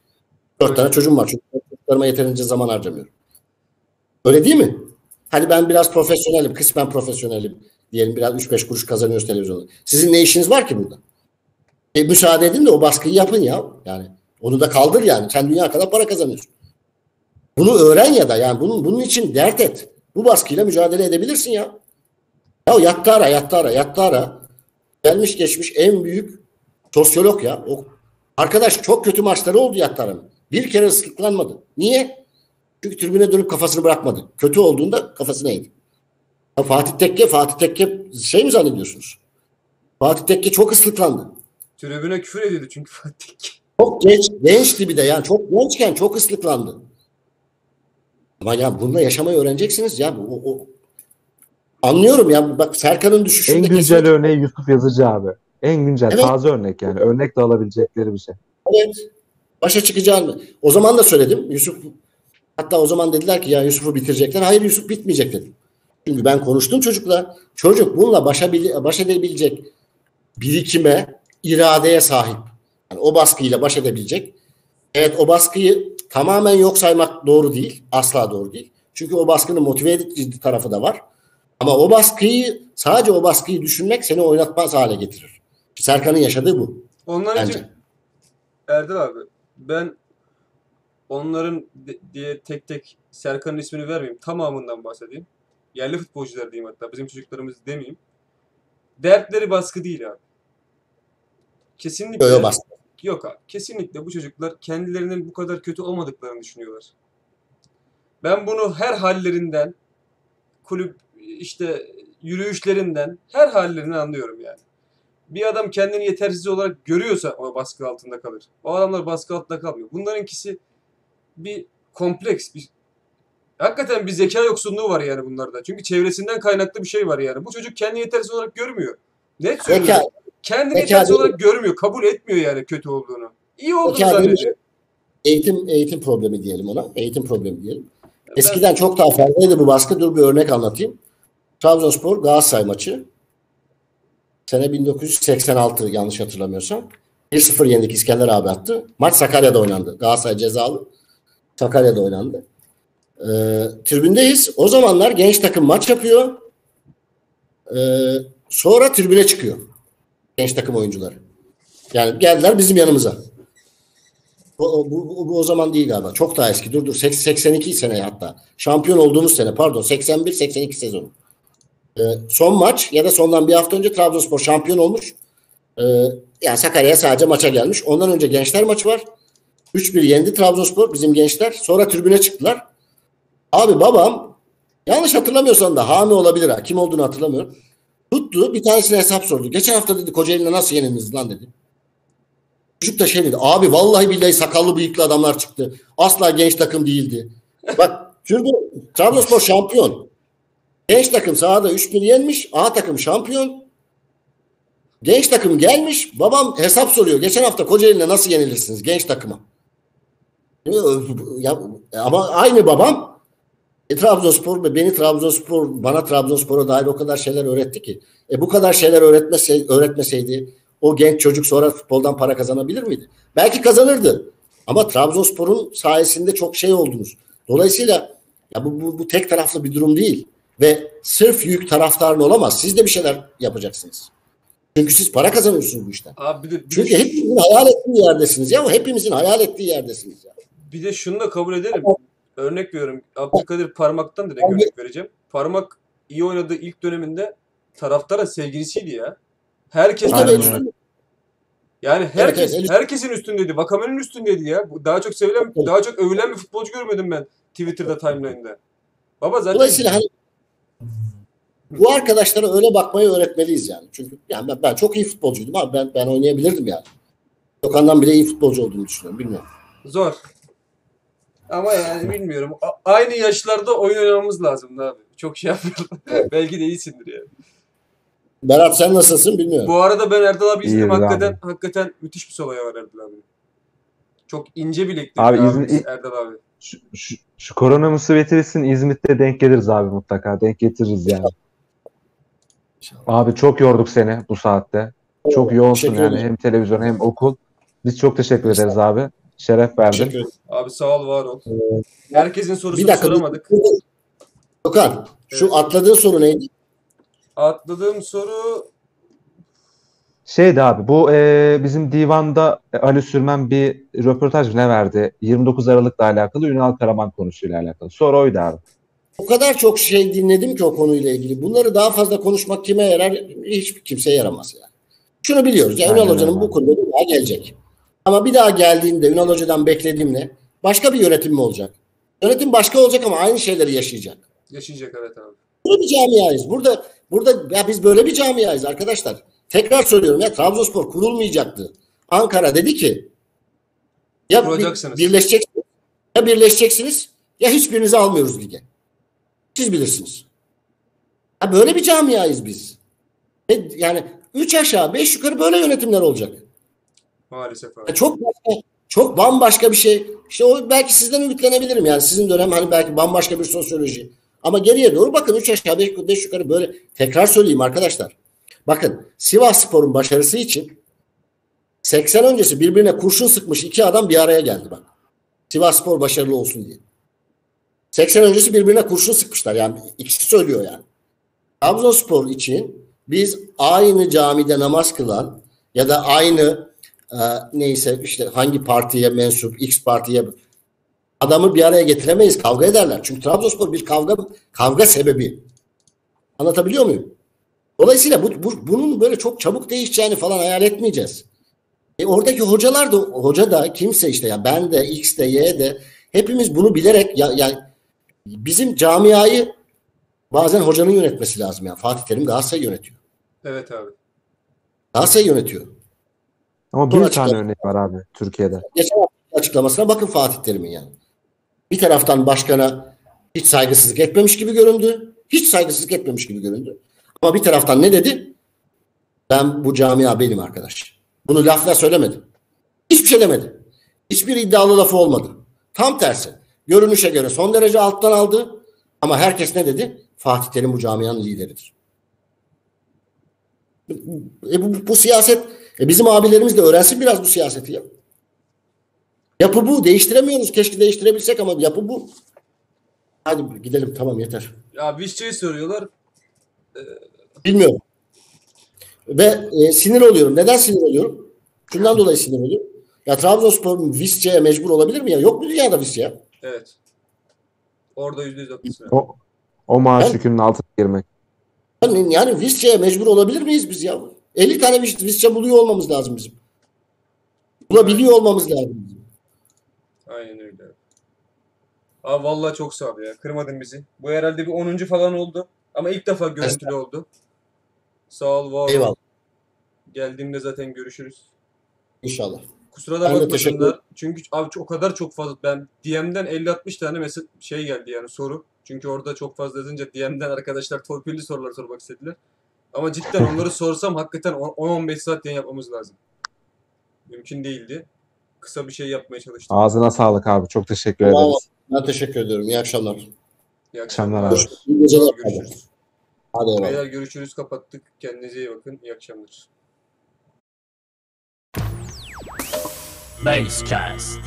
Dört tane çocuğum var. Çünkü çocuklarıma yeterince zaman harcamıyorum. Öyle değil mi? Hani ben biraz profesyonelim, kısmen profesyonelim diyelim biraz 3-5 kuruş kazanıyoruz televizyonda. Sizin ne işiniz var ki burada? E, müsaade edin de o baskıyı yapın ya. Yani onu da kaldır yani. Sen dünya kadar para kazanıyorsun. Bunu öğren ya da yani bunun bunun için dert et. Bu baskıyla mücadele edebilirsin ya. Ya yattı ara, yattı ara, yattı ara. Gelmiş geçmiş en büyük sosyolog ya. O arkadaş çok kötü maçları oldu Yattar'ın. Bir kere ıslıklanmadı. Niye? Çünkü tribüne dönüp kafasını bırakmadı. Kötü olduğunda kafasına eğdi. Ya Fatih Tekke, Fatih Tekke şey mi zannediyorsunuz? Fatih Tekke çok ıslıklandı. Tribüne küfür ediyordu çünkü Fatih. Çok genç, gençti bir de yani çok gençken çok ıslıklandı. Ama ya bununla yaşamayı öğreneceksiniz ya. O, o- Anlıyorum ya bak Serkan'ın düşüşünde En güzel kesinlikle- örneği Yusuf Yazıcı abi. En güncel, Evet. taze örnek yani. Örnek de alabilecekleri bir şey. Evet. Başa çıkacağını. O zaman da söyledim. Yusuf hatta o zaman dediler ki ya Yusuf'u bitirecekler. Hayır Yusuf bitmeyecek dedim. Çünkü ben konuştum çocukla. Çocuk bununla başa, baş edebilecek birikime, iradeye sahip. Yani o baskıyla baş edebilecek. Evet o baskıyı tamamen yok saymak doğru değil. Asla doğru değil. Çünkü o baskının motive edici tarafı da var. Ama o baskıyı sadece o baskıyı düşünmek seni oynatmaz hale getirir. Serkan'ın yaşadığı bu. Onların Bence. için Erdal abi ben onların diye tek tek Serkan'ın ismini vermeyeyim. Tamamından bahsedeyim. Yerli futbolcular diyeyim hatta. Bizim çocuklarımız demeyeyim. Dertleri baskı değil abi. Kesinlikle. Yo, baskı. Yok abi. Kesinlikle bu çocuklar kendilerinin bu kadar kötü olmadıklarını düşünüyorlar. Ben bunu her hallerinden kulüp işte yürüyüşlerinden her hallerini anlıyorum yani. Bir adam kendini yetersiz olarak görüyorsa o baskı altında kalır. O adamlar baskı altında kalmıyor. Bunlarınkisi bir kompleks, bir hakikaten bir zeka yoksunluğu var yani bunlarda. Çünkü çevresinden kaynaklı bir şey var yani. Bu çocuk kendini yetersiz olarak görmüyor. Net söylüyorum. Zeka, Kendini yetersiz değil. olarak görmüyor. Kabul etmiyor yani kötü olduğunu. İyi olduğunu zannediyor. eğitim eğitim problemi diyelim ona. Eğitim problemi diyelim. Ben- Eskiden çok daha fazlaydı bu baskı. Dur bir örnek anlatayım. Trabzonspor Galatasaray maçı. Sene 1986 yanlış hatırlamıyorsam. 1-0 yendik İskender abi attı. Maç Sakarya'da oynandı. Galatasaray cezalı. Sakarya'da oynandı. Ee, tribündeyiz. O zamanlar genç takım maç yapıyor. Ee, sonra tribüne çıkıyor. Genç takım oyuncuları. Yani geldiler bizim yanımıza. O- bu, bu, bu o zaman değil galiba. Çok daha eski. Dur dur. Seks- 82 sene hatta. Şampiyon olduğumuz sene pardon. 81-82 sezonu. Ee, son maç ya da sondan bir hafta önce Trabzonspor şampiyon olmuş. Ee, yani Sakarya'ya sadece maça gelmiş. Ondan önce gençler maçı var. 3-1 yendi Trabzonspor bizim gençler. Sonra tribüne çıktılar. Abi babam yanlış hatırlamıyorsam da Hami olabilir ha. Kim olduğunu hatırlamıyorum. Tuttu bir tanesine hesap sordu. Geçen hafta dedi Kocaeli'ne nasıl yenildiniz lan dedi. Çocuk da şey dedi. Abi vallahi billahi sakallı bıyıklı adamlar çıktı. Asla genç takım değildi. Bak şurada Trabzonspor şampiyon. Genç takım sahada 3-1 yenmiş. A takım şampiyon. Genç takım gelmiş. Babam hesap soruyor. Geçen hafta Kocaeli'ne nasıl yenilirsiniz genç takıma? Ya, ama aynı babam e, Trabzonspor ve beni Trabzonspor bana Trabzonspor'a dair o kadar şeyler öğretti ki. E bu kadar şeyler öğretmese, öğretmeseydi o genç çocuk sonra futboldan para kazanabilir miydi? Belki kazanırdı. Ama Trabzonspor'un sayesinde çok şey oldunuz. Dolayısıyla ya bu, bu, bu tek taraflı bir durum değil. Ve sırf yük taraftarın olamaz. Siz de bir şeyler yapacaksınız. Çünkü siz para kazanıyorsunuz bu işten. Abi bir de, bir, Çünkü de, hepimizin hayal ettiği yerdesiniz ya. Hepimizin hayal ettiği yerdesiniz ya. bir de şunu da kabul edelim. Örnek veriyorum. Abdülkadir Parmak'tan direkt örnek vereceğim. Parmak iyi oynadığı ilk döneminde taraftara sevgilisiydi ya. Herkes. Yani herkes evet. herkesin üstündeydi. Vakame'nin üstündeydi ya. Daha çok sevilen, Evet. daha çok övülen bir futbolcu görmedim ben Twitter'da timeline'da. Baba zaten Dolayısıyla hani bu arkadaşlara öyle bakmayı öğretmeliyiz yani. Çünkü yani ben, ben çok iyi futbolcuydum abi. Ben ben oynayabilirdim yani. Okan'dan bile iyi futbolcu olduğunu düşünüyorum. Bilmiyorum. zor. Ama yani bilmiyorum. A- aynı yaşlarda oyun oynamamız lazım abi. Çok şey yapmayalım. (laughs) Belki de iyisindir yani. Berat sen nasılsın bilmiyorum. Bu arada ben Erdal abi izledim. İyiyiz abi. Hakikaten, hakikaten müthiş bir solaya var Erdal abi. Çok ince bilekli Abi abimiz Erdal abi. Şu, şu, şu korona musibeti bitsin İzmit'te denk geliriz abi mutlaka. Denk getiririz yani. Abi çok yorduk seni bu saatte. Çok yoğunsun yani hem televizyon hem okul. Biz çok teşekkür ederiz abi. Şeref verdin. Teşekkür. Abi sağ ol var ol. Herkesin sorusunu Bir dakika. soramadık. bir- Okan şu Evet. atladığın soru neydi? Atladığım soru Şeydi abi bu e, bizim divanda Ali Sürmen bir röportaj ne verdi? 29 Aralık'la alakalı Ünal Karaman konusuyla alakalı. Soru oydu abi. O kadar çok şey dinledim ki o konuyla ilgili. Bunları daha fazla konuşmak kime yarar? Hiç kimseye yaramaz yani. Şunu biliyoruz. Ya Aynen Ünal Hoca'nın bu konuda bir daha gelecek. Ama bir daha geldiğinde Ünal Hoca'dan beklediğim ne? Başka bir yönetim mi olacak? Yönetim başka olacak ama aynı şeyleri yaşayacak. yaşayacak evet abi. Böyle bir camiayız. Burada burada ya biz böyle bir camiayız arkadaşlar. Tekrar söylüyorum ya Trabzonspor kurulmayacaktı. Ankara dedi ki ya bir- birleşeceksiniz ya birleşeceksiniz ya hiçbirinizi almıyoruz lige. Siz bilirsiniz. Ya böyle bir camiayız biz. Yani Üç aşağı beş yukarı böyle yönetimler olacak. Maalesef abi. Çok çok bambaşka bir şey. İşte o belki sizden ümitlenebilirim yani sizin dönem hani belki bambaşka bir sosyoloji. Ama geriye doğru bakın 3 aşağı 5 beş yukarı böyle tekrar söyleyeyim arkadaşlar. Bakın Sivas Spor'un başarısı için 80 öncesi birbirine kurşun sıkmış iki adam bir araya geldi bak. Sivas Spor başarılı olsun diye. 80 öncesi birbirine kurşun sıkmışlar yani ikisi söylüyor yani. Trabzonspor için biz aynı camide namaz kılan ya da aynı e, neyse işte hangi partiye mensup X partiye adamı bir araya getiremeyiz. Kavga ederler. Çünkü Trabzonspor bir kavga kavga sebebi. Anlatabiliyor muyum? Dolayısıyla bu, bu- bunun böyle çok çabuk değişeceğini falan hayal etmeyeceğiz. E oradaki hocalar da hoca da kimse işte ya ben de X de Y de hepimiz bunu bilerek ya, yani bizim camiayı bazen hocanın yönetmesi lazım yani. Fatih Terim Galatasaray yönetiyor. Evet abi. Galatasaray yönetiyor. Ama bir tane örnek var abi Türkiye'de. Geçen açıklamasına bakın Fatih Terim'in yani. Bir taraftan başkana hiç saygısızlık etmemiş gibi göründü. Hiç saygısızlık etmemiş gibi göründü. Ama bir taraftan ne dedi? Ben bu camia benim arkadaş. Bunu lafla söylemedi. Hiçbir şey demedi. Hiçbir iddialı lafı olmadı. Tam tersi. Görünüşe göre son derece alttan aldı. Ama herkes ne dedi? Fatih Terim bu camianın lideridir. E bu, bu siyaset e bizim abilerimiz de öğrensin biraz bu siyaseti ya. Yapı bu. Değiştiremiyoruz. Keşke değiştirebilsek ama yapı bu. Hadi gidelim tamam yeter. Ya Vişçe'yi soruyorlar. Bilmiyorum. Ve e, sinir oluyorum. Neden sinir oluyorum? Şundan dolayı sinir oluyorum. Ya Trabzonspor Visca'ya mecbur olabilir mi ya? Yok mu dünyada Visca ya? Evet. Orada yüzde yüz. O, o maaş Ben- yükünün altına girmek. Yani, yani Visca'ya mecbur olabilir miyiz biz ya? 50 tane Vis- Visca buluyor olmamız lazım bizim. Bulabiliyor olmamız lazım. bizim. Aynen öyle. abi. Vallahi çok sağ ol ya. Kırmadın bizi. Bu herhalde bir 10. falan oldu. Ama ilk defa görüntülü oldu. Sağ ol, var ol. Eyvallah. Geldiğimde zaten görüşürüz. İnşallah. Kusura da bakmasınlar. Çünkü abi o kadar çok fazla ben DM'den 50-60 tane mesaj şey geldi yani soru. Çünkü orada çok fazla yazınca DM'den arkadaşlar torpilli sorular sormak istediler. Ama cidden (laughs) onları sorsam hakikaten 10-15 saat yayın yapmamız lazım. Mümkün değildi. Kısa bir şey yapmaya çalıştım. Ağzına sağlık abi. Çok teşekkür Bravo. ederiz. Ben teşekkür ediyorum. İyi akşamlar. İyi akşamlar akşamlar. abi. İyi geceler. Görüşürüz. Hadi eyvallah. Beyler görüşürüz kapattık. Kendinize iyi bakın. İyi akşamlar. Basecast.